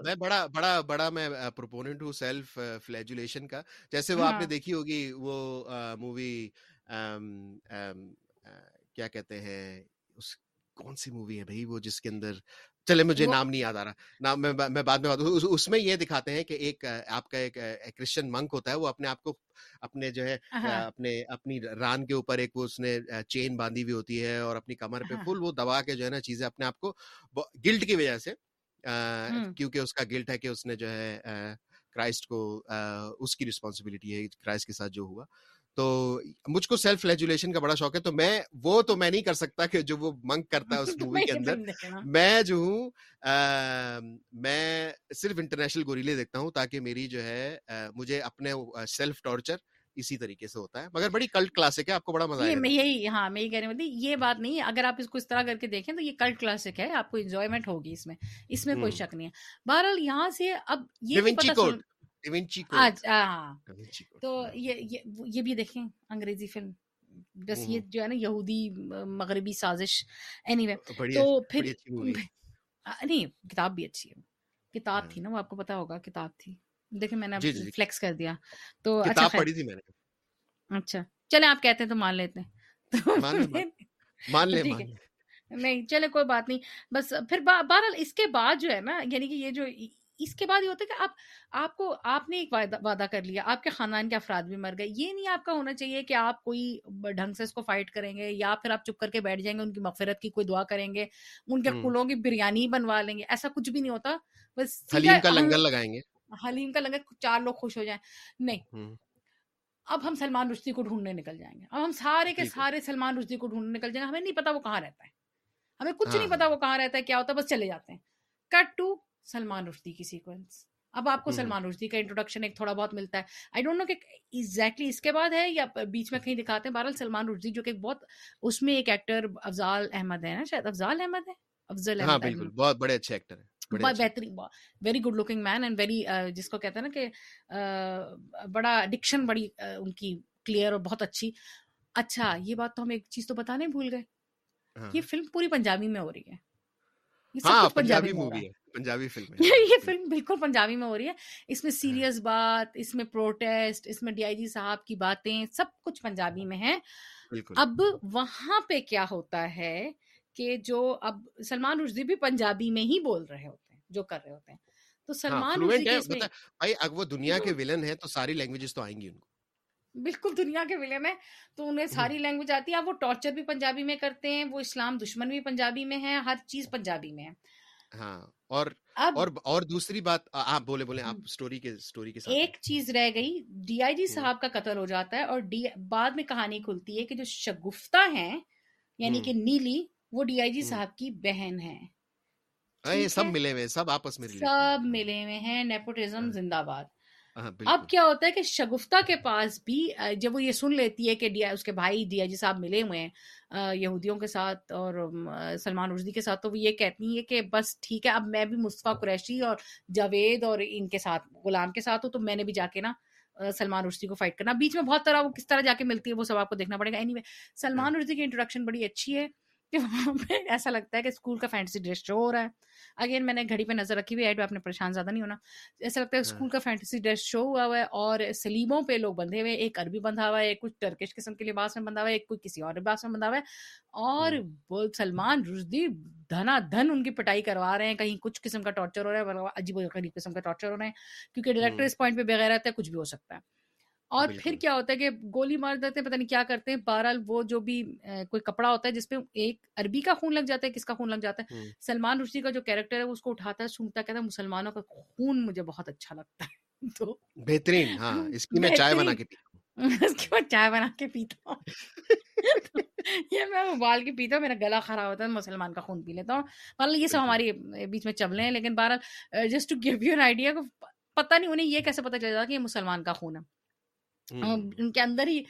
میں بڑا بڑا بڑا میں پروپوننٹ ہوں سیلف فلیجولیشن کا۔ جیسے وہ آپ نے دیکھی ہوگی وہ مووی کیا کہتے ہیں اس کون سی مووی ہے بھائی وہ جس کے اندر چلے مجھے نام نہیں یاد آ رہا۔ نام میں بعد میں اس میں یہ دکھاتے ہیں کہ ایک آپ کا ایک کرسچن منک ہوتا ہے وہ اپنے آپ کو اپنے جو ہے اپنے اپنی ران کے اوپر ایک وہ اس نے چین باندھی ہوئی ہوتی ہے اور اپنی کمر پہ فل وہ دبا کے جو ہے نا چیزیں اپنے آپ کو گلٹ کی وجہ سے کیونکہ اس کا گلٹ ہے کہ اس نے جو ہے کرائسٹ کو اس کی رسپانسبلٹی ہے کرائسٹ کے ساتھ جو ہوا۔ تو مجھ کو سیلف لیجولیشن کا بڑا شوق ہے تو میں وہ تو میں نہیں کر سکتا کہ جو وہ منگ کرتا ہے اس مووی کے اندر۔ میں جو ہوں میں صرف انٹرنیشنل گوریلے دیکھتا ہوں تاکہ میری جو ہے مجھے اپنے سیلف ٹارچر اسی طریقے سے ہوتا ہے۔ مگر بڑی کلٹ کلاسک ہے آپ کو بڑا مزہ آئے میں یہی ہاں میں یہ کہہ رہی ہوں یہ بات نہیں ہے۔ اگر آپ اس کو اس طرح کر کے دیکھیں تو یہ کلٹ کلاسک ہے آپ کو انجوائمنٹ ہوگی اس میں۔ اس میں کوئی شک نہیں ہے۔ بہرحال یہاں سے اب یہ ہاں۔ تو یہ بھی دیکھیں انگریزی فلم بس یہ جو ہے نا یہودی مغربی سازش اینی وے تو پھر نہیں کتاب بھی اچھی ہے کتاب تھی نا وہ آپ کو پتا ہوگا کتاب تھی دیکھیں میں نے فلیکس کر دیا تو اچھا پڑھی تھی میں نے اچھا چلے آپ کہتے ہیں تو مان لیتے ہیں مان لے نہیں چلے کوئی بات نہیں بس پھر بہرحال اس کے بعد جو ہے نا یعنی کہ یہ جو اس کے بعد یہ ہوتا ہے کہ آپ آپ کو آپ نے ایک وعدہ کر لیا آپ کے خاندان کے افراد بھی مر گئے۔ یہ نہیں آپ کا ہونا چاہیے کہ آپ کوئی ڈھنگ سے اس کو فائٹ کریں گے یا پھر آپ چپ کر کے بیٹھ جائیں گے ان کی مغفرت کی کوئی دعا کریں گے ان کے کلوں کی بریانی بنوا لیں گے ایسا کچھ بھی نہیں ہوتا۔ بس حلیم کا لنگر لگائیں گے۔ حلیم کا لنگر چار لوگ خوش ہو جائیں۔ نہیں۔ اب ہم سلمان رشدی کو ڈھونڈنے نکل جائیں گے۔ اب ہم سارے کے سارے سلمان رشدی کو ڈھونڈنے نکل جائیں گے۔ ہمیں نہیں پتا وہ کہاں رہتا ہے۔ ہمیں کچھ نہیں ہاں۔ پتا وہ کہاں رہتا ہے کیا ہوتا ہے بس چلے جاتے ہیں۔ کٹ ٹو سلمان رشدی کی سیکوینس اب آپ کو سلمان رشدی کا انٹروڈکشن ایک تھوڑا بہت ملتا ہے۔ آئی ڈونٹ نو کہ ایگزیکٹلی اس کے بعد ہے یا بیچ میں کہیں دکھاتے ہیں۔ بہرحال سلمان رشدی جو کہ بہت اس میں ایک ایکٹر افضال احمد ہے نا شاید۔ افضال احمد ہے افضل ہاں بالکل۔ بہت بڑے اچھے ایکٹر ہیں۔ بہترین very good looking man and very جس کو کہتے ہیں نا کہ بڑا ڈکشن بڑی ان کی کلیئر اور بہت اچھی۔ اچھا یہ بات تو ہم ایک چیز تو بتانے بھول گئے۔ ہاں۔ یہ فلم پوری پنجابی میں ہو رہی ہے۔ ہاں، پنجابی مووی ہے۔ پنجابی فلم یہ فلم بالکل پنجابی میں ہو رہی ہے۔ اس میں سیریس ہاں۔ بات اس میں پروٹیسٹ اس میں ڈی آئی جی صاحب کی باتیں سب کچھ پنجابی میں ہے اب وہاں پہ کیا ہوتا ہے کہ جو اب سلمان رشدی بھی پنجابی میں ہی بول رہے ہوتے ہیں جو کر رہے ہوتے ہیں۔ تو ہاں، سلمان بھائی اگر وہ دنیا کے ولن ہیں تو ساری لینگویجز تو آئیں گی ان کو۔ بالکل دنیا کے ولن ہے تو انہیں ساری لینگویج آتی ہے۔ وہ ٹارچر بھی پنجابی میں کرتے ہیں وہ اسلام دشمن بھی پنجابی میں ہے ہر چیز پنجابی میں ہے۔ ہاں۔ اور اور اور دوسری بات آپ بولے بولے آپ سٹوری کے سٹوری کے ساتھ ایک چیز رہ گئی ڈی آئی جی صاحب کا قتل ہو جاتا ہے اور ڈی بعد میں کہانی کھلتی ہے کہ جو شگفتہ ہیں یعنی کہ نیلی وہ ڈی آئی جی صاحب کی بہن ہے سب ملے ہوئے سب آپس میں سب ملے ہوئے ہیں نیپوٹزم زندہ باد۔ اب کیا ہوتا ہے کہ شگفتہ کے پاس بھی جب وہ یہ سن لیتی ہے کہ اس کے بھائی ڈی آئی جی صاحب ملے ہوئے ہیں یہودیوں کے ساتھ اور سلمان رشدی کے ساتھ تو وہ یہ کہتی ہے کہ بس ٹھیک ہے اب میں بھی مصطفیٰ قریشی اور جاوید اور ان کے ساتھ غلام کے ساتھ ہوں تو میں نے بھی جا کے نا سلمان رشدی کو فائٹ کرنا۔ بیچ میں بہت طرح وہ کس طرح جا کے ملتی ہے وہ سب آپ کو دیکھنا پڑے گا۔ اینی وے سلمان رشدی کی انٹروڈکشن بڑی اچھی ہے۔ کہ وہاں پہ ایسا لگتا ہے کہ اسکول کا فینٹسی ڈریس شو ہو رہا ہے۔ اگین میں نے گھڑی پہ نظر رکھی ہوئی ہے آپ نے پریشان زیادہ نہیں ہونا۔ ایسا لگتا ہے اسکول کا فینٹسی ڈریس شو ہوا ہوا ہے اور سلیموں پہ لوگ بندھے ہوئے ایک عربی بندھا ہوا ہے ایک کچھ ٹرکش قسم کے لباس میں بندھا ہوا ہے ایک کوئی کسی اور لباس میں بندھا ہوا ہے۔ اور سلمان رشدی دھنا دھن ان کی پٹائی کروا رہے ہیں۔ کہیں کچھ قسم کا ٹارچر ہو رہا ہے عجیب و غریب قسم کا ٹارچر ہو رہے ہیں کیونکہ ڈائریکٹر اس پوائنٹ پہ بغیر ہے کچھ بھی ہو سکتا ہے۔ اور پھر کیا ہوتا ہے کہ گولی مار دیتے ہیں پتہ نہیں کیا کرتے ہیں۔ بہرحال وہ جو بھی کوئی کپڑا ہوتا ہے جس پہ ایک عربی کا خون لگ جاتا ہے کس کا خون لگ جاتا ہے؟ سلمان رشدی کا جو کیریکٹر ہے اس کو اٹھاتا ہے سنتا کہتا ہے مسلمانوں کا خون مجھے بہت اچھا لگتا ہے۔ تو بہترین ہاں اس کی میں چائے بنا کے اس کی میں چائے بنا کے پیتا ہوں۔ یہ میں ابال کے پیتا ہوں میرا گلا خراب ہوتا ہے مسلمان کا خون پی لیتا ہوں۔ مطلب یہ سب ہماری بیچ میں چبلے ہیں لیکن بہرحال just to give you an idea پتہ نہیں انہیں یہ کیسے پتہ چل جاتا کہ یہ مسلمان کا خون ہے۔ ان کے اندر ہی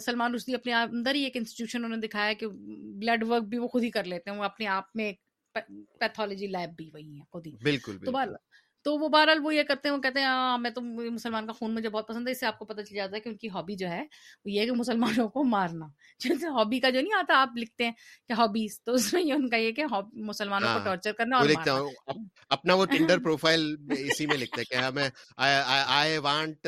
سلمان رشدی اپنے اندر ہی ایک انسٹیٹیوشن انہوں نے دکھایا کہ بلڈ ورک بھی وہ خود ہی کر لیتے ہیں وہ اپنے آپ میں پیتھولوجی لیب بھی وہی ہے خود ہی۔ بالکل۔ تو وہ بہرحال وہ یہ کرتے ہیں وہ کہتے ہیں ہاں میں تو مسلمان کا خون مجھے بہت پسند ہے اس سے آپ کو پتہ چل جاتا ہے کہ ان کی ہابی جو ہے وہ یہ ہے کہ مسلمانوں کو مارنا۔ جیسے ہابی کا جو نہیں آتا آپ لکھتے ہیں کہ ہابیز تو اس میں یہ ان کا یہ کہ مسلمانوں کو ٹارچر کرنا اور اپنا وہ ٹنڈر پروفائل اسی میں لکھتے ہیں کہ ہمیں I want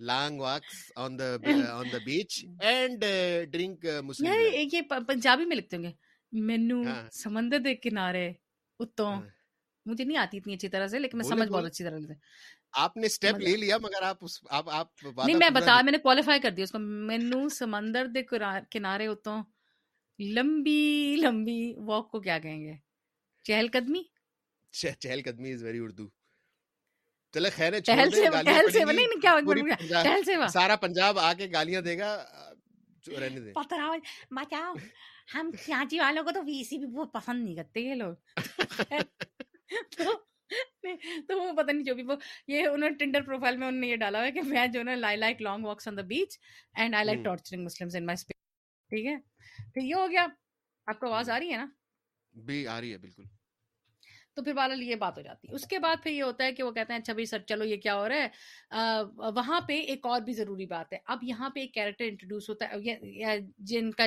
long walks on the on the beach and drink Muslim یہ پنجابی میں لکھتے ہوں گے۔ مینو سمندر دے کنارے اتوں مجھے نہیں آتی اتنی اچھی طرح سے لیکن میں سمجھ بہت اچھی طرح سے۔ آپ نے سٹیپ لے لیا مگر آپ اس آپ آپ نہیں میں بتا میں نے کوالیفائی کر دیا اس کو۔ مینو سمندر دے کنارے اتوں۔ لمبی لمبی واک کو کیا کہیں گے؟ چہل قدمی؟ چہل قدمی از ویری اردو چلے خیر ہے ٹہل سے ٹہل سے نہیں کیا ٹہل سے سارا پنجاب آ کے گالیاں دے گا رہنے دے۔ پتہ بچاؤ ہم کراچی والوں کو تو وی سی بھی بہت پسند نہیں کرتے یہ لوگ۔ تو وہ پتہ نہیں جو بھی وہ یہ انہوں نے ٹنڈر پروفائل میں انہوں نے یہ ڈالا ہوا ہے کہ میں جو نا لائی like long walks on the beach and I like torturing Muslims in my space ٹھیک ہے؟ پھر یہ ہو گیا۔ آپ کو آواز آ رہی ہے نا؟ بھی آ رہی ہے بالکل۔ تو پھر بہرحال یہ بات ہو جاتی ہے۔ اس کے بعد پھر یہ ہوتا ہے کہ وہ کہتے ہیں اچھا بھائی سر چلو یہ کیا ہو رہا ہے؟ وہاں پہ ایک اور بھی ضروری بات ہے۔ اب یہاں پہ ایک کیریکٹر انٹروڈیوس ہوتا ہے جن کا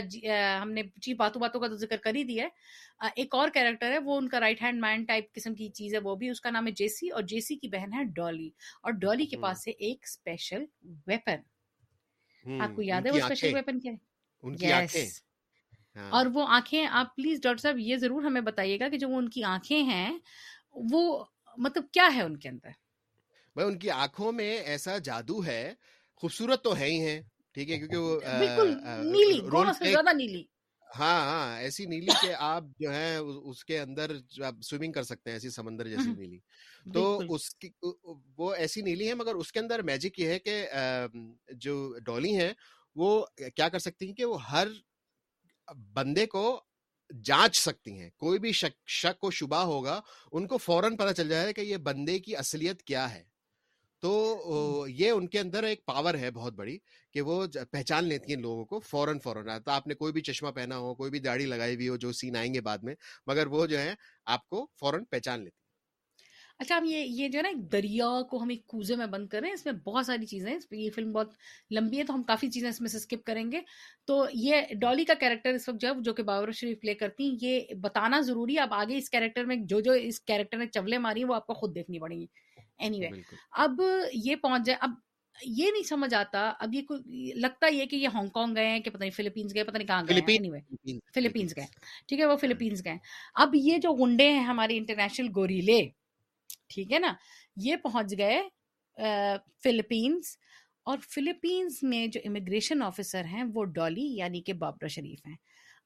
ہم نے چی باتوں باتوں کا تو ذکر کر ہی دیا ہے۔ ایک اور کیریکٹر ہے وہ ان کا رائٹ ہینڈ مین ٹائپ قسم کی چیز ہے وہ بھی اس کا نام ہے جیسی اور جیسی کی بہن ہے ڈالی اور ڈالی کے پاس ہے ایک اسپیشل ویپن آپ کو یاد ہے وہ اسپیشل ویپن کیا ہے۔ اور وہ آنکھیں آپ پلیز ڈاکٹر صاحب یہ ضرور ہمیں بتائیے گا کہ جو ان کی آنکھیں ہیں وہ مطلب کیا ہے ان کے اندر؟ بھائی ان کی آنکھوں میں ایسا جادو ہے خوبصورت تو ہے ہی ہیں ٹھیک ہے کیونکہ وہ بالکل نیلی زیادہ نیلی۔ ہاں ہاں ایسی نیلی کہ آپ جو ہے اس کے اندر آپ سوئمنگ کر سکتے ہیں ایسی سمندر جیسی نیلی۔ تو اس کی وہ ایسی نیلی ہے مگر اس کے اندر میجک یہ ہے کہ جو ڈولی ہیں وہ کیا کر سکتی ہیں کہ وہ ہر بندے کو جانچ سکتی ہیں کوئی بھی شک شک و شبہ ہوگا ان کو فوراً پتہ چل جائے کہ یہ بندے کی اصلیت کیا ہے۔ تو یہ ان کے اندر ایک پاور ہے بہت بڑی کہ وہ پہچان لیتی ہیں لوگوں کو فوراً فوراً۔ آپ نے کوئی بھی چشمہ پہنا ہو کوئی بھی داڑھی لگائی ہوئی ہو جو سین آئیں گے بعد میں مگر وہ جو ہے آپ کو فوراً پہچان لیتی اچھا ہم یہ یہ جو ہے نا دریا کو ہم ایک کوزے میں بند کریں اس میں بہت ساری چیزیں یہ فلم بہت لمبی ہے تو ہم کافی چیزیں اس میں سے اسکپ کریں گے۔ تو یہ ڈالی کا کیریکٹر اس وقت جب جو کہ بابر شریف پلے کرتی ہیں یہ بتانا ضروری ہے۔ اب آگے اس کیریکٹر میں جو جو اس کیریکٹر نے چولے ماری وہ آپ کو خود دیکھنی پڑیں گی۔ اینی وے اب یہ پہنچ جائے۔ اب یہ نہیں سمجھ آتا اب یہ لگتا یہ کہ یہ ہانگ کانگ گئے کہ پتہ نہیں فلپینس گئے پتہ نہیں کہاں گئے فلپینس گئے۔ ٹھیک ہے وہ فلپینس گئے۔ اب یہ جو گنڈے ہیں ہمارے انٹرنیشنل گوریلے ٹھیک ہے نا؟ یہ پہنچ گئے فلپینس اور فلپینس میں جو امیگریشن آفیسر ہیں وہ ڈالی یعنی کہ بابرا شریف ہیں۔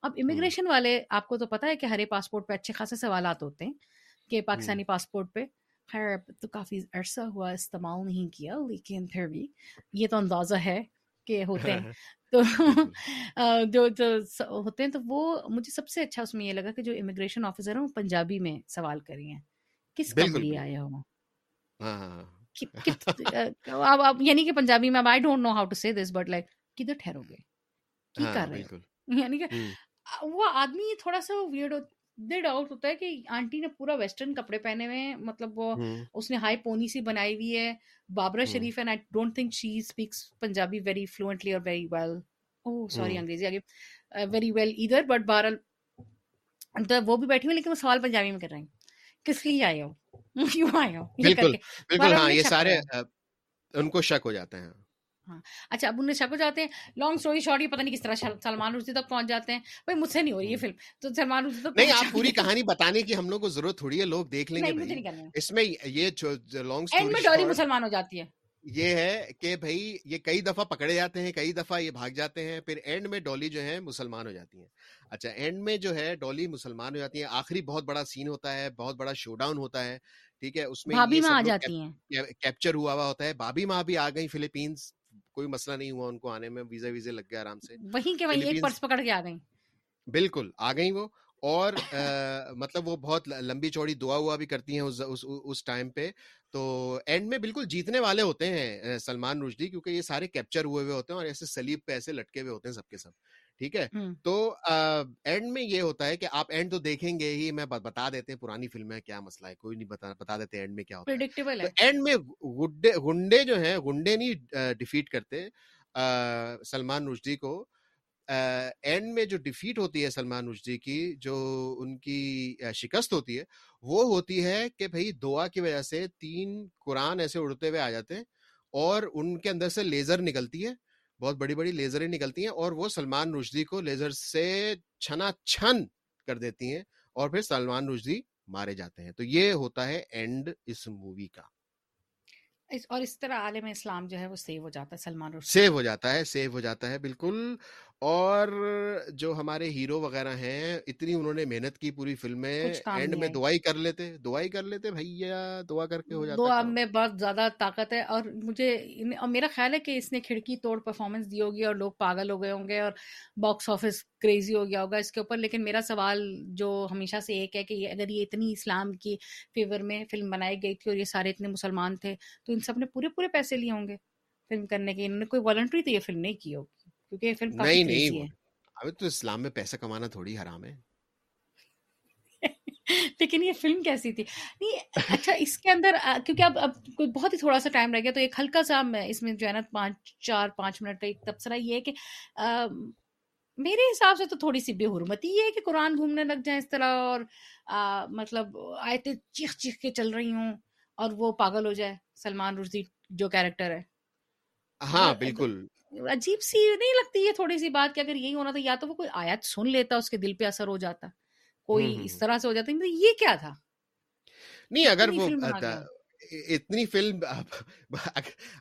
اب امیگریشن والے آپ کو تو پتا ہے کہ ہرے پاسپورٹ پہ اچھے خاصے سوالات ہوتے ہیں کہ پاکستانی پاسپورٹ پہ۔ خیر تو کافی عرصہ ہوا استعمال نہیں کیا لیکن پھر بھی یہ تو اندازہ ہے کہ ہوتے ہیں۔ تو جو جو ہوتے ہیں تو وہ مجھے سب سے اچھا اس میں یہ لگا کہ جو امیگریشن آفیسر ہیں وہ پنجابی میں سوال کری ہیں۔ کس کا لیے آیا ہو؟ ہاں۔ یعنی کہ پنجابی میں I don't know how to say this but like کدھر ٹھہرو گے کی ہاں، کر رہے یعنی کہ وہ آدمی تھوڑا سا ویئرڈ دے ڈاؤٹ ہوتا ہے کہ آنٹی نے پورا ویسٹرن کپڑے پہنے ہوئے ہیں مطلب وہ اس نے ہائی پونی سی بنائی ہوئی ہے Babra Sharif and I don't think she speaks Punjabi very fluently اور ویری ویل او سوری انگریزی آگے۔ ویری ویل ادھر بٹ بہرحال وہ بھی بیٹھی ہوئی لیکن وہ سوال پنجابی میں کر رہے ہیں۔ کس لیے آئے ہو؟ کیوں آئے ہو؟ بالکل بالکل ہاں یہ سارے ان کو شک ہو جاتے ہیں۔ ہاں اچھا اب انہیں شک ہو جاتے ہیں۔ لانگ اسٹوری شارٹ یہ پتہ نہیں کس طرح سلمان رشدی تک پہنچ جاتے ہیں۔ بھائی مجھ سے نہیں ہو رہی یہ فلم۔ تو سلمان رشدی تک نہیں آپ پوری کہانی بتانے کی ہم لوگ کو ضرورت تھوڑی ہے لوگ دیکھ لیں گے اس میں یہ لانگ اسٹوری مسلمان ہو جاتی ہے۔ یہ ہے کہ بھائی یہ کئی دفعہ پکڑے جاتے ہیں کئی دفعہ یہ بھاگ جاتے ہیں پھر اینڈ میں ڈولی جو ہے مسلمان ہو جاتی ہیں۔ اچھا اینڈ میں جو ہے ڈولی مسلمان ہو جاتی ہیں۔ آخری بہت بڑا سین ہوتا ہے بہت بڑا شو ڈاؤن ہوتا ہے ٹھیک ہے؟ اس میں کیپچر ہوا ہوا ہوتا ہے۔ بابی ماں بھی آ گئی فلپینس کوئی مسئلہ نہیں ہوا ان کو آنے میں ویزا ویزے لگ گیا آرام سے۔ وہیں کے وہیں ایک پرس پکڑ کے آ گئی بالکل آ گئی وہ۔ اور مطلب وہ بہت لمبی چوڑی دعا ہوا بھی کرتی ہیں اس ٹائم پہ۔ تو اینڈ میں بالکل جیتنے والے ہوتے ہیں سلمان رشدی کیونکہ یہ سارے کیپچر ہوئے ہوئے ہوتے ہیں اور ایسے سلیب پہ ایسے لٹکے ہوئے ہوتے ہیں سب کے سب ٹھیک ہے؟ تو اینڈ میں یہ ہوتا ہے کہ آپ اینڈ تو دیکھیں گے ہی میں بتا دیتے ہیں پرانی فلم ہے کیا مسئلہ ہے کوئی نہیں بتا بتا دیتے اینڈ میں کیا ہوتا ہے۔ اینڈ میں گنڈے جو ہیں گنڈے نہیں ڈیفیٹ کرتے سلمان رشدی کو۔ اینڈ میں جو ڈیفیٹ ہوتی ہے سلمان رشدی کی جو ان کی شکست ہوتی ہے وہ ہوتی ہے کہ بھائی دعا کی وجہ سے تین قرآن ایسے اڑتے ہوئے آ جاتے ہیں اور ان کے اندر سے لیزر نکلتی ہے بہت بڑی بڑی لیزریں نکلتی ہیں اور وہ سلمان رشدی کو لیزر سے چھنا چھن کر دیتی ہیں اور پھر سلمان رشدی مارے جاتے ہیں۔ تو یہ ہوتا ہے اینڈ اس مووی کا۔ اور اس طرح عالم اسلام جو ہے وہ سیو ہو جاتا ہے سلمان سیو ہو جاتا ہے سیو ہو جاتا ہے بالکل۔ اور جو ہمارے ہیرو وغیرہ ہیں اتنی انہوں نے محنت کی پوری فلم میں اینڈ میں دعائی کر لیتے دعائی کر لیتے بھیا دعا کر کے ہو جاتا دعا میں بہت زیادہ طاقت ہے۔ اور مجھے اور میرا خیال ہے کہ اس نے کھڑکی توڑ پرفارمنس دی ہوگی اور لوگ پاگل ہو گئے ہوں گے اور باکس آفس کریزی ہو گیا ہوگا اس کے اوپر۔ لیکن میرا سوال جو ہمیشہ سے ایک ہے کہ اگر یہ اتنی اسلام کی فیور میں فلم بنائی گئی تھی اور یہ سارے اتنے مسلمان تھے تو ان سب نے پورے پورے پیسے لیے ہوں گے فلم کرنے کے انہوں نے کوئی والنٹری تو یہ فلم نہیں کی ہوگی۔ کیونکہ یہ فلم کافی نہیں نہیں ابھی تو اسلام میں پیسہ کمانا تھوڑی حرام ہے۔ لیکن یہ فلم کیسی تھی؟ نہیں اچھا اس کے اندر کیونکہ اب اب کوئی بہت ہی تھوڑا سا ٹائم رہ گیا تو ایک ہلکا سا اس میں جو ہے نا پانچ چار پانچ منٹ کا ایک تبصرہ یہ ہے کہ میرے حساب سے تو تھوڑی سی بے حرمتی یہ ہے کہ قرآن گھومنے لگ جائیں اس طرح اور مطلب آیتیں چیخ چیخ کے چل رہی ہوں اور وہ پاگل ہو جائے۔ سلمان رشدی جو کیریکٹر ہے۔ ہاں بالکل۔ عجیب سی نہیں لگتی یہ تھوڑی سی بات کہ اگر یہی ہونا تو یا تو وہ کوئی آیت سن لیتا اس کے دل پہ اثر ہو جاتا کوئی اس۔ طرح سے ہو جاتا یہ کیا تھا نہیں اگر وہ اتنی فلم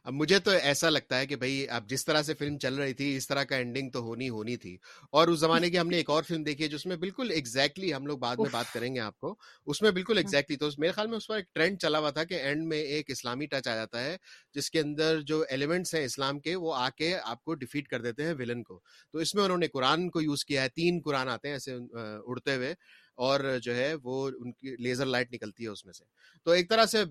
مجھے تو ایسا لگتا ہے کہ بھائی اب جس طرح سے فلم چل رہی تھی اس طرح کا اینڈنگ تو ہونی ہونی تھی۔ اور اس زمانے کی ہم نے ایک اور فلم دیکھی ہے جس میں بالکل ایگزیکٹلی ہم لوگ بعد میں بات کریں گے آپ کو۔ اس میں بالکل ہاں۔ ایگزیکٹلی تو اس- میرے خیال میں اس پر ایک ٹرینڈ چلا ہوا تھا کہ اینڈ میں ایک اسلامی ٹچ آ جاتا ہے جس کے اندر جو ایلیمنٹس ہیں اسلام کے وہ آ کے آپ کو ڈیفیٹ کر دیتے ہیں ولن کو۔ تو اس میں انہوں نے قرآن کو یوز کیا ہے تین قرآن آتے ہیں ایسے اڑتے ہوئے۔ اور جو ہے وہ ان کی لیزر لائٹ نکلتی ہے اس میں سے۔ تو ایک طرح سے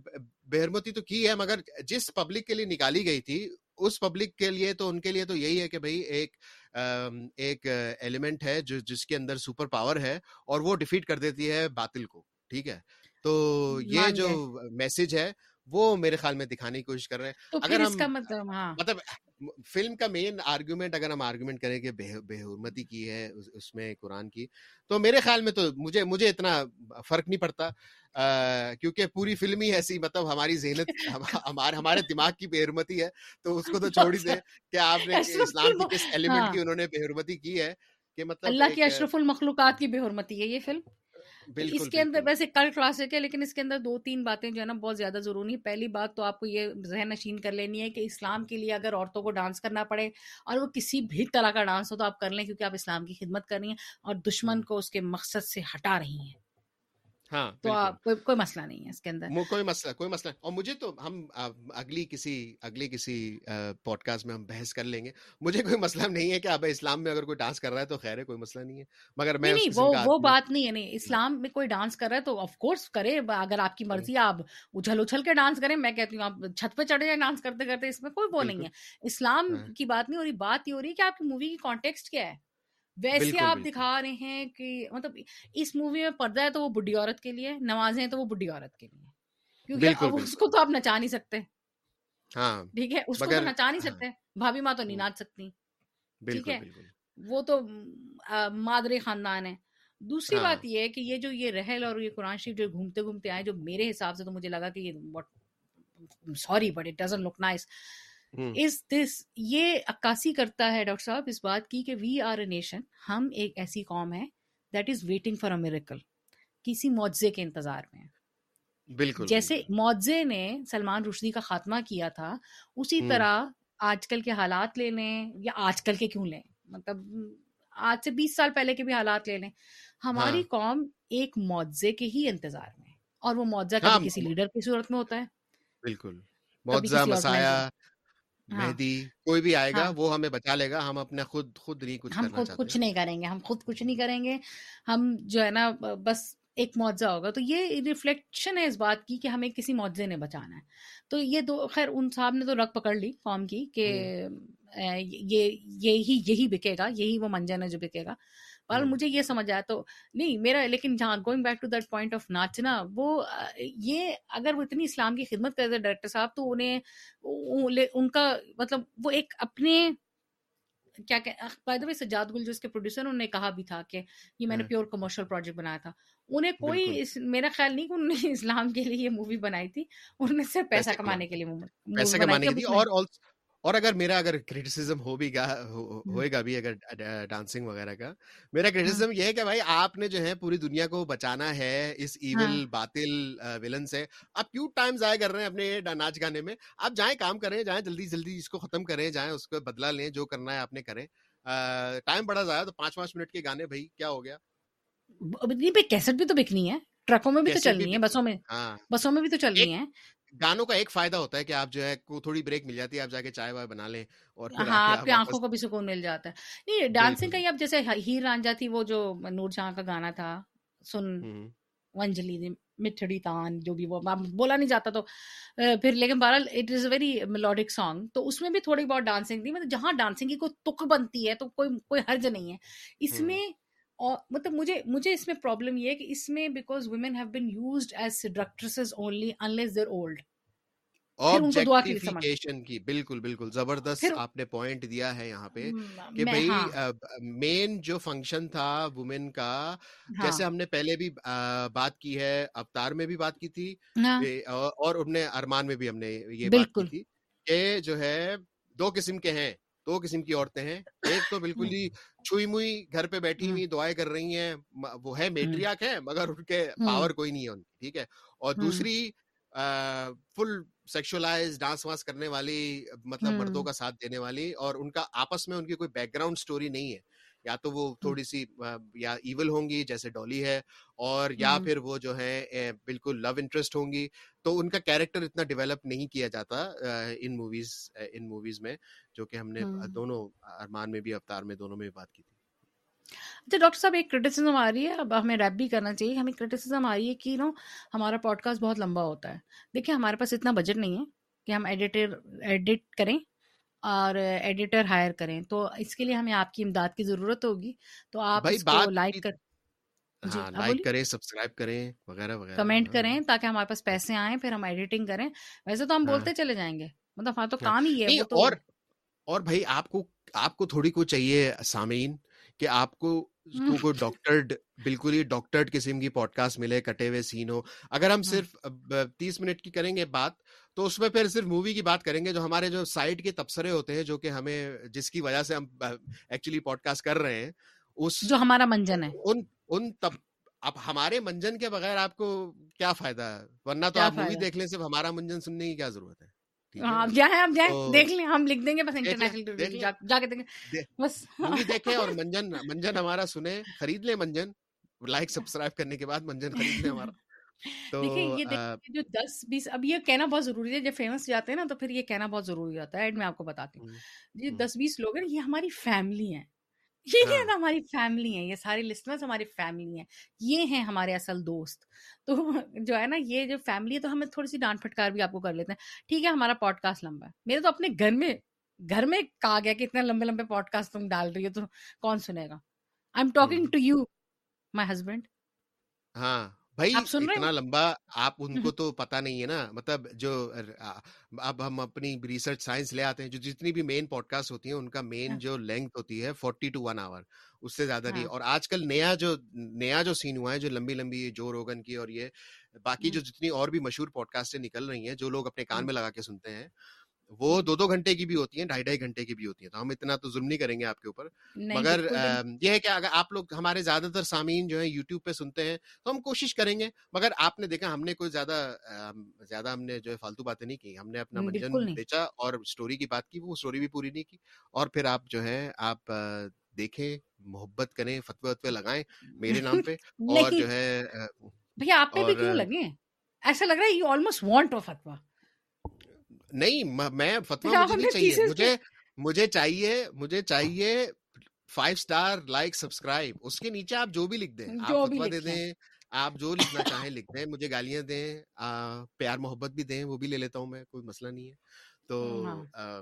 بےحرمتی تو کی ہے مگر جس پبلک کے لیے نکالی گئی تھی اس پبلک کے لیے تو ان کے لیے تو یہی ہے کہ بھائی ایک ایک ایلیمنٹ ہے جو جس کے اندر سپر پاور ہے اور وہ ڈیفیٹ کر دیتی ہے باطل کو ٹھیک ہے؟ تو یہ جو میسج ہے وہ میرے خیال میں دکھانے کی کوشش کر رہے ہیں۔ اگر ہم کا مطلب ہاں۔ مطلب فلم کا مین آرگومنٹ اگر ہم آرگومنٹ کریں کہ بے حرمتی کی ہے اس میں قرآن کی تو میرے خیال میں تو مجھے مجھے اتنا فرق نہیں پڑتا کیونکہ پوری فلم ہی ایسی مطلب ہماری ذہنت ہم- ہمارے ہمارے دماغ کی بے حرمتی ہے تو اس کو تو چھوڑ ہی دیں کہ آپ نے اسلام کی کس ایلیمنٹ ہاں۔ کی انہوں نے بے حرمتی کی ہے کہ مطلب اللہ کی اشرف المخلوقات کی بے حرمتی ہے یہ فلم؟ تو اس بالکل کے اندر بالکل۔ ویسے کل کلاسک ہے لیکن اس کے اندر دو تین باتیں جو ہے نا بہت زیادہ ضروری ہیں۔ پہلی بات تو آپ کو یہ ذہن نشین کر لینی ہے کہ اسلام کے لیے اگر عورتوں کو ڈانس کرنا پڑے اور وہ کسی بھی طرح کا ڈانس ہو تو آپ کر لیں کیونکہ آپ اسلام کی خدمت کر رہی ہیں اور دشمن کو اس کے مقصد سے ہٹا رہی ہیں۔ ہاں تو کوئی مسئلہ نہیں ہے اس کے اندر۔ کوئی مسئلہ کوئی مسئلہ۔ اور مجھے تو ہم اگلی کسی اگلی کسی پوڈ کاسٹ میں ہم بحث کر لیں گے۔ مجھے کوئی مسئلہ نہیں ہے کہ اب اسلام میں اگر کوئی ڈانس کر رہا ہے تو خیر ہے کوئی مسئلہ نہیں ہے۔ مگر میں نہیں وہ بات نہیں ہے نہیں۔ اسلام میں کوئی ڈانس کر رہا ہے تو آف کورس کرے۔ اگر آپ کی مرضی ہے آپ اچھل اچھل کے ڈانس کریں۔ میں کہتی ہوں آپ چھت پہ چڑھے جائیں ڈانس کرتے کرتے اس میں کوئی وہ نہیں ہے۔ اسلام ہاں۔ کی بات نہیں ہو رہی بات یہ ہو رہی ہے کہ آپ کی مووی کی کانٹیکسٹ کیا ہے۔ ویسے آپ دکھا رہے ہیں کہ مطلب اس مووی میں پردہ ہے تو وہ بڈھی عورت کے لیے نمازیں ہیں تو وہ بڈھی عورت کے لیے۔ کیونکہ اس کو تو آپ نچا نہیں سکتے۔ ہاں ٹھیک ہے اس کو تو نچا نہیں ہاں۔ سکتے بھابھی ماں تو نہیں ہوں، ناچ سکتی۔ ٹھیک ہے وہ تو آ، مادری خاندان ہے۔ دوسری ہاں۔ بات یہ ہے کہ یہ جو یہ رحل اور یہ قرآن شریف جو گھومتے گھومتے آئے جو میرے حساب سے تو مجھے لگا کہ یہ sorry but it doesn't look nice is this یہ عکاسی کرتا ہے ڈاکٹر صاحب اس بات کی کہ وی آر اے نیشن ہم ایک ایسی قوم ہے that is waiting for a miracle کسی معجزے کے انتظار میں۔ بالکل۔ جیسے معجزے نے سلمان رشدی کا خاتمہ کیا تھا اسی طرح آج کل کے حالات لے لیں یا آج کل کے کیوں لیں؟ مطلب آج سے بیس سال پہلے کے بھی حالات لے لیں۔ ہماری ہاں۔ قوم ایک معجزے کے ہی انتظار میں اور وہ معجزہ ہاں۔ کسی لیڈر کی صورت میں ہوتا ہے۔ بالکل۔ معجزہ مسایا مہدی کوئی بھی آئے گا ہاں۔ وہ ہمیں بچا لے گا ہم اپنا خود خود نہیں کچھ ہم خود کچھ نہیں کریں گے ہم خود کچھ نہیں کریں گے۔ ہم جو ہے نا بس ایک معجزہ ہوگا۔ تو یہ ریفلیکشن ہے اس بات کی کہ ہمیں کسی معجزے نے بچانا ہے۔ تو یہ دو خیر ان صاحب نے تو رگ پکڑ لی قوم کی کہ یہ یہی یہی بکے گا یہی وہ منجن ہے جو بکے گا۔ ہوں، مجھے یہ سمجھ آیا تو نہیں میرا لیکن جہاں going back to that point of ناچنا وہ یہ اگر وہ اتنی اسلام کی خدمت کرتے ڈائریکٹر صاحب تو انہیں ان کا مطلب وہ ایک اپنے کیا بائی دا وے سجاد گل جو اس کے پروڈیوسر انہوں نے کہا بھی تھا کہ یہ میں نے پیور کمرشل پروجیکٹ بنایا تھا۔ انہیں کوئی میرا خیال نہیں کہ انہوں نے اسلام کے لیے یہ مووی بنائی تھی انہوں نے صرف پیسہ کمانے کے لیے اور اور اگر میرا اگر کریٹیسزم ہو بھی گا ہوئے گا بھی اگر ڈانسنگ وغیرہ کا میرا ہاں۔ کریٹیسزم یہ ہے کہ بھائی آپ نے جو ہے پوری دنیا کو بچانا ہے اس ہاں۔ ایول باطل ولن سے آپ کیوں ٹائم ضائع کر رہے ہیں اپنے ناچ گانے میں آپ جائیں کام کریں جائیں جلدی جلدی اس کو ختم کریں جائیں اس کو بدلا لیں جو کرنا ہے آپ نے کریں۔ ٹائم بڑا ضائع تو پانچ پانچ منٹ کے گانے بھائی کیا ہو گیا؟ نہیں کیسٹ بھی تو بکنی ہے ٹرکوں میں بھی تو چلنی ہے بسوں میں ہاں۔ بسوں میں بھی تو چلنی ہے۔ گانوں کا ایک فائدہ ہوتا ہے کہ آپ جو ہے تھوڑی بریک مل جاتی ہے آپ جا کے چائے وائے بنا لیں اور ہاں آپ کی آنکھوں کو بھی سکون مل جاتا ہے نہیں ڈانسنگ کا ہی اب جیسے ہیر رانجا تھی وہ جو نور جہاں کا گانا تھا سن ونجلی مٹھڑی تان جو بھی وہ بولا نہیں جاتا تو پھر لیکن بہرحال it is a very melodic song تو اس میں بھی تھوڑی بہت ڈانسنگ تھی مطلب جہاں ڈانسنگ کی کوئی تک بنتی ہے تو کوئی کوئی حرج نہیں ہے اس میں اور مطلب مجھے مجھے اس میں پرابلم یہ ہے کہ اس میں because women have been used as seductresses only unless their old objectification کی بالکل بالکل۔ زبردست آپ نے پوائنٹ دیا ہے یہاں پہ کہ بھائی مین جو فنکشن تھا وومن کا جیسے ہم نے پہلے بھی بات کی ہے اوتار میں بھی بات کی تھی اور اپنے ارمان میں بھی ہم نے یہ بات کی تھی کہ جو ہے دو قسم کے ہیں۔ دو قسم کی عورتیں ہیں۔ ایک تو بالکل ہی چھوئی موئی گھر پہ بیٹھی ہوئی دعائیں کر رہی ہیں وہ ہے میٹریاک ہے مگر ان کے پاور کوئی نہیں ہے ان کی ٹھیک ہے۔ اور دوسری فل سیکشلائز ڈانس وانس کرنے والی مطلب مردوں کا ساتھ دینے والی اور ان کا آپس میں ان کی کوئی بیک گراؤنڈ اسٹوری نہیں ہے۔ یا تو وہ تھوڑی سی یا ایول ہوں گی جیسے ڈولی ہے اور یا پھر وہ جو ہے بالکل لو انٹرسٹ ہوں گی۔ تو ان کا کیریکٹر اتنا ڈیولپ نہیں کیا جاتا ان موویز ان موویز میں جو کہ ہم نے دونوں ارمان میں بھی اوتار میں دونوں میں بات کی تھی۔ اچھا ڈاکٹر صاحب ایک کرٹیسزم آ رہی ہے۔ اب ہمیں ریپ بھی کرنا چاہیے۔ ہمیں کرٹیسزم آ رہی ہے کہ نو ہمارا پوڈ کاسٹ بہت لمبا ہوتا ہے۔ دیکھیے ہمارے پاس اتنا بجٹ نہیں ہے کہ ہم ایڈیٹر ایڈٹ کریں۔ اور ایڈیٹر ہائر کریں۔ تو اس کے لیے ہمیں آپ کی امداد کی ضرورت ہوگی۔ تو آپ اس کو لائک کر لائک کریں سبسکرائب کریں وغیرہ وغیرہ کمنٹ کریں تاکہ ہمارے پاس پیسے آئیں پھر ہم ایڈیٹنگ کریں۔ ویسے تو ہم بولتے چلے جائیں گے مطلب ہاں تو کام ہی ہے اور اور بھائی آپ کو آپ کو تھوڑی کو چاہیے سامعین۔ کہ آپ کو کوئی ڈاکٹرڈ بالکل ہی ڈاکٹرڈ قسم کی پوڈ کاسٹ ملے کٹے ہوئے سین ہو۔ اگر ہم صرف تیس منٹ کی کریں گے بات تو اس میں پھر صرف مووی کی بات کریں گے جو ہمارے جو سائڈ کے تبصرے ہوتے ہیں جو کہ ہمیں جس کی وجہ سے ہم ایکچولی پوڈ کاسٹ کر رہے ہیں اس جو ہمارا منجن ہے۔ ان ان تب اب ہمارے منجن کے بغیر آپ کو کیا فائدہ ہے؟ ورنہ تو آپ مووی دیکھ لیں صرف ہمارا منجن سننے کی کیا ضرورت ہے؟ ہاں جائیں آپ جائیں دیکھ لیں ہم لکھ دیں گے بس انٹرنیشنل جا کے بس۔ دیکھیں اور منجن منجن ہمارا سنیں خرید لیں منجن۔ لائک سبسکرائب کرنے کے بعد منجن خرید لیں ہمارا۔ جو دس بیس اب یہ کہنا بہت ضروری ہے جب فیمس جاتے ہیں نا تو پھر یہ کہنا بہت ضروری ہوتا ہے ایڈ میں آپ کو بتاتی ہوں۔ یہ دس بیس لوگ ہیں یہ ہماری فیملی ہیں۔ یہ ہے نا ہماری فیملی ہے یہ ساری لسنرس ہماری فیملی ہیں یہ ہیں ہمارے اصل دوست۔ تو جو ہے نا یہ جو فیملی ہے تو ہمیں تھوڑی سی ڈانٹ پھٹکار بھی آپ کو کر لیتے ہیں۔ ٹھیک ہے ہمارا پوڈ کاسٹ لمبا ہے۔ میرے تو اپنے گھر میں گھر میں کہا گیا کہ اتنے لمبے لمبے پوڈ کاسٹ تم ڈال رہی ہو تو کون سنے گا؟ I am talking to you my husband ہاں۔ بھائی اتنا لمبا آپ ان کو تو پتا نہیں ہے نا مطلب جو اب ہم اپنی ریسرچ سائنس لے آتے ہیں جو جتنی بھی مین پوڈ کاسٹ ہوتی ہیں ان کا مین۔ جو لینتھ ہوتی ہے فورٹی ٹو ون آور اس سے زیادہ نہیں۔ اور آج کل نیا جو نیا جو سین ہوا ہے جو لمبی لمبی جو روگن کی اور یہ باقی جو جتنی اور بھی مشہور پوڈ کاسٹ نکل رہی ہیں جو لوگ اپنے کان میں لگا کے سنتے ہیں وہ دو دو گھنٹے کی بھی ہوتی ہیں ڈھائی ڈھائی گھنٹے کی بھی ہوتی ہیں تو ہم اتنا تو ظلم نہیں کریں گے آپ کے اوپر۔ مگر یہ ہے کہ اگر آپ لوگ ہمارے زیادہ تر سامعین جو ہے یوٹیوب پہ سنتے ہیں تو ہم کوشش کریں گے مگر آپ نے دیکھا ہم نے کوئی زیادہ زیادہ ہم نے جو ہے فالتو باتیں نہیں کی۔ ہم نے اپنا منجن بیچا اور اسٹوری کی بات کی وہ اسٹوری بھی پوری نہیں کی۔ اور پھر آپ جو ہے آپ دیکھیں محبت کریں فتوے وتوے لگائیں میرے نام پہ اور جو ہے بھیا آپ پہ بھی کیوں لگے؟ ایسا لگ رہا ہے یو آلموسٹ وانٹ فتوا نہیں میں فتوا مجھے نہیں چاہیے مجھے مجھے چاہیے مجھے چاہیے فائیو اسٹار لائک سبسکرائب اس کے نیچے آپ جو بھی لکھ دیں آپ فتوا دے دیں آپ جو لکھنا چاہیں لکھ دیں مجھے گالیاں دیں پیار محبت بھی دیں وہ بھی لے لیتا ہوں میں کوئی مسئلہ نہیں ہے۔ تو ہاں۔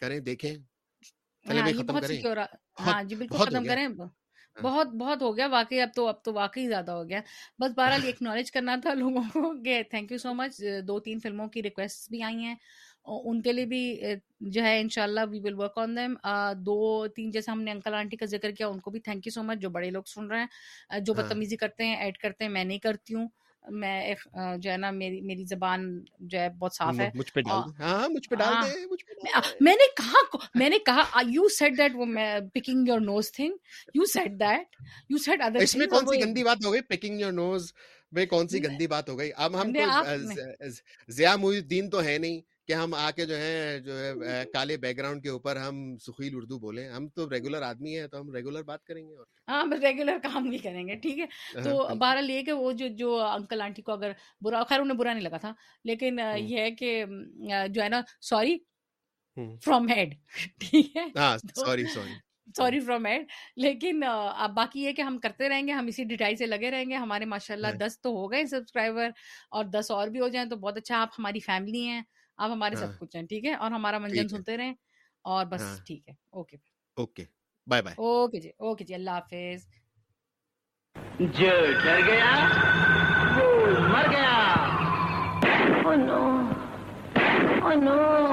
کریں دیکھیں۔ ہاں، ختم کریں۔ ہاں جی بالکل ختم کریں۔ بہت بہت ہو گیا واقعی اب تو اب تو واقعی زیادہ ہو گیا۔ بس بہرحال ایک نالج کرنا تھا لوگوں کو کہ تھینک یو سو مچ دو تین فلموں کی ریکویسٹ بھی آئی ہیں۔ ان کے لیے بھی جو ہے ان شاء اللہ وی ول ورک آن دیم دو تین جیسے ہم نے انکل آنٹی کا ذکر کیا ان کو بھی تھینک یو سو مچ جو بڑے لوگ سن رہے ہیں جو ہاں۔ بدتمیزی کرتے ہیں ایڈ کرتے ہیں میں نہیں کرتی ہوں۔ میں جو ہے نا میری میری زبان جو ہے بہت صاف ہے۔ میں نے کہا میں نے کہا یو سیٹ دیٹ وہ picking your nose thing you said that you said other اس میں کون سی گندی بات ہو گئی؟ پکنگ یور نوز میں کون سی گندی بات ہو گئی؟ اب ہم ضیاء محی الدین تو ہے نہیں۔ کہ ہم آ کے جو ہے جو ہے کالے بیک گراؤنڈ کے اوپر ہم سخیل اردو بولیں۔ ہم تو ریگولر آدمی ہیں تو ہم ریگولر بات کریں گے ہاں ریگولر کام بھی کریں گے ٹھیک ہے۔ تو بہرحال یہ کہ وہ جو جو انکل آنٹی کو اگر برا خیر انہیں برا نہیں لگا تھا لیکن یہ ہے کہ جو ہے نا سوری فرام ہیڈ ٹھیک ہے۔ Sorry sorry sorry from head لیکن اب باقی یہ کہ ہم کرتے رہیں گے ہم اسی ڈیٹائی سے لگے رہیں گے۔ ہمارے ماشاء اللہ دس تو ہو گئے سبسکرائبر اور دس اور بھی ہو جائیں تو بہت اچھا آپ ہماری فیملی ہیں۔ آپ ہمارے سب کچھ ہیں ٹھیک ہے؟ اور ہمارا منجن سنتے رہیں اور بس ٹھیک ہے۔ Okay. Okay. Bye bye. Okay جی اوکے جی اللہ حافظ۔ جو ڈر گیا وہ مر گیا۔ oh no. Oh no.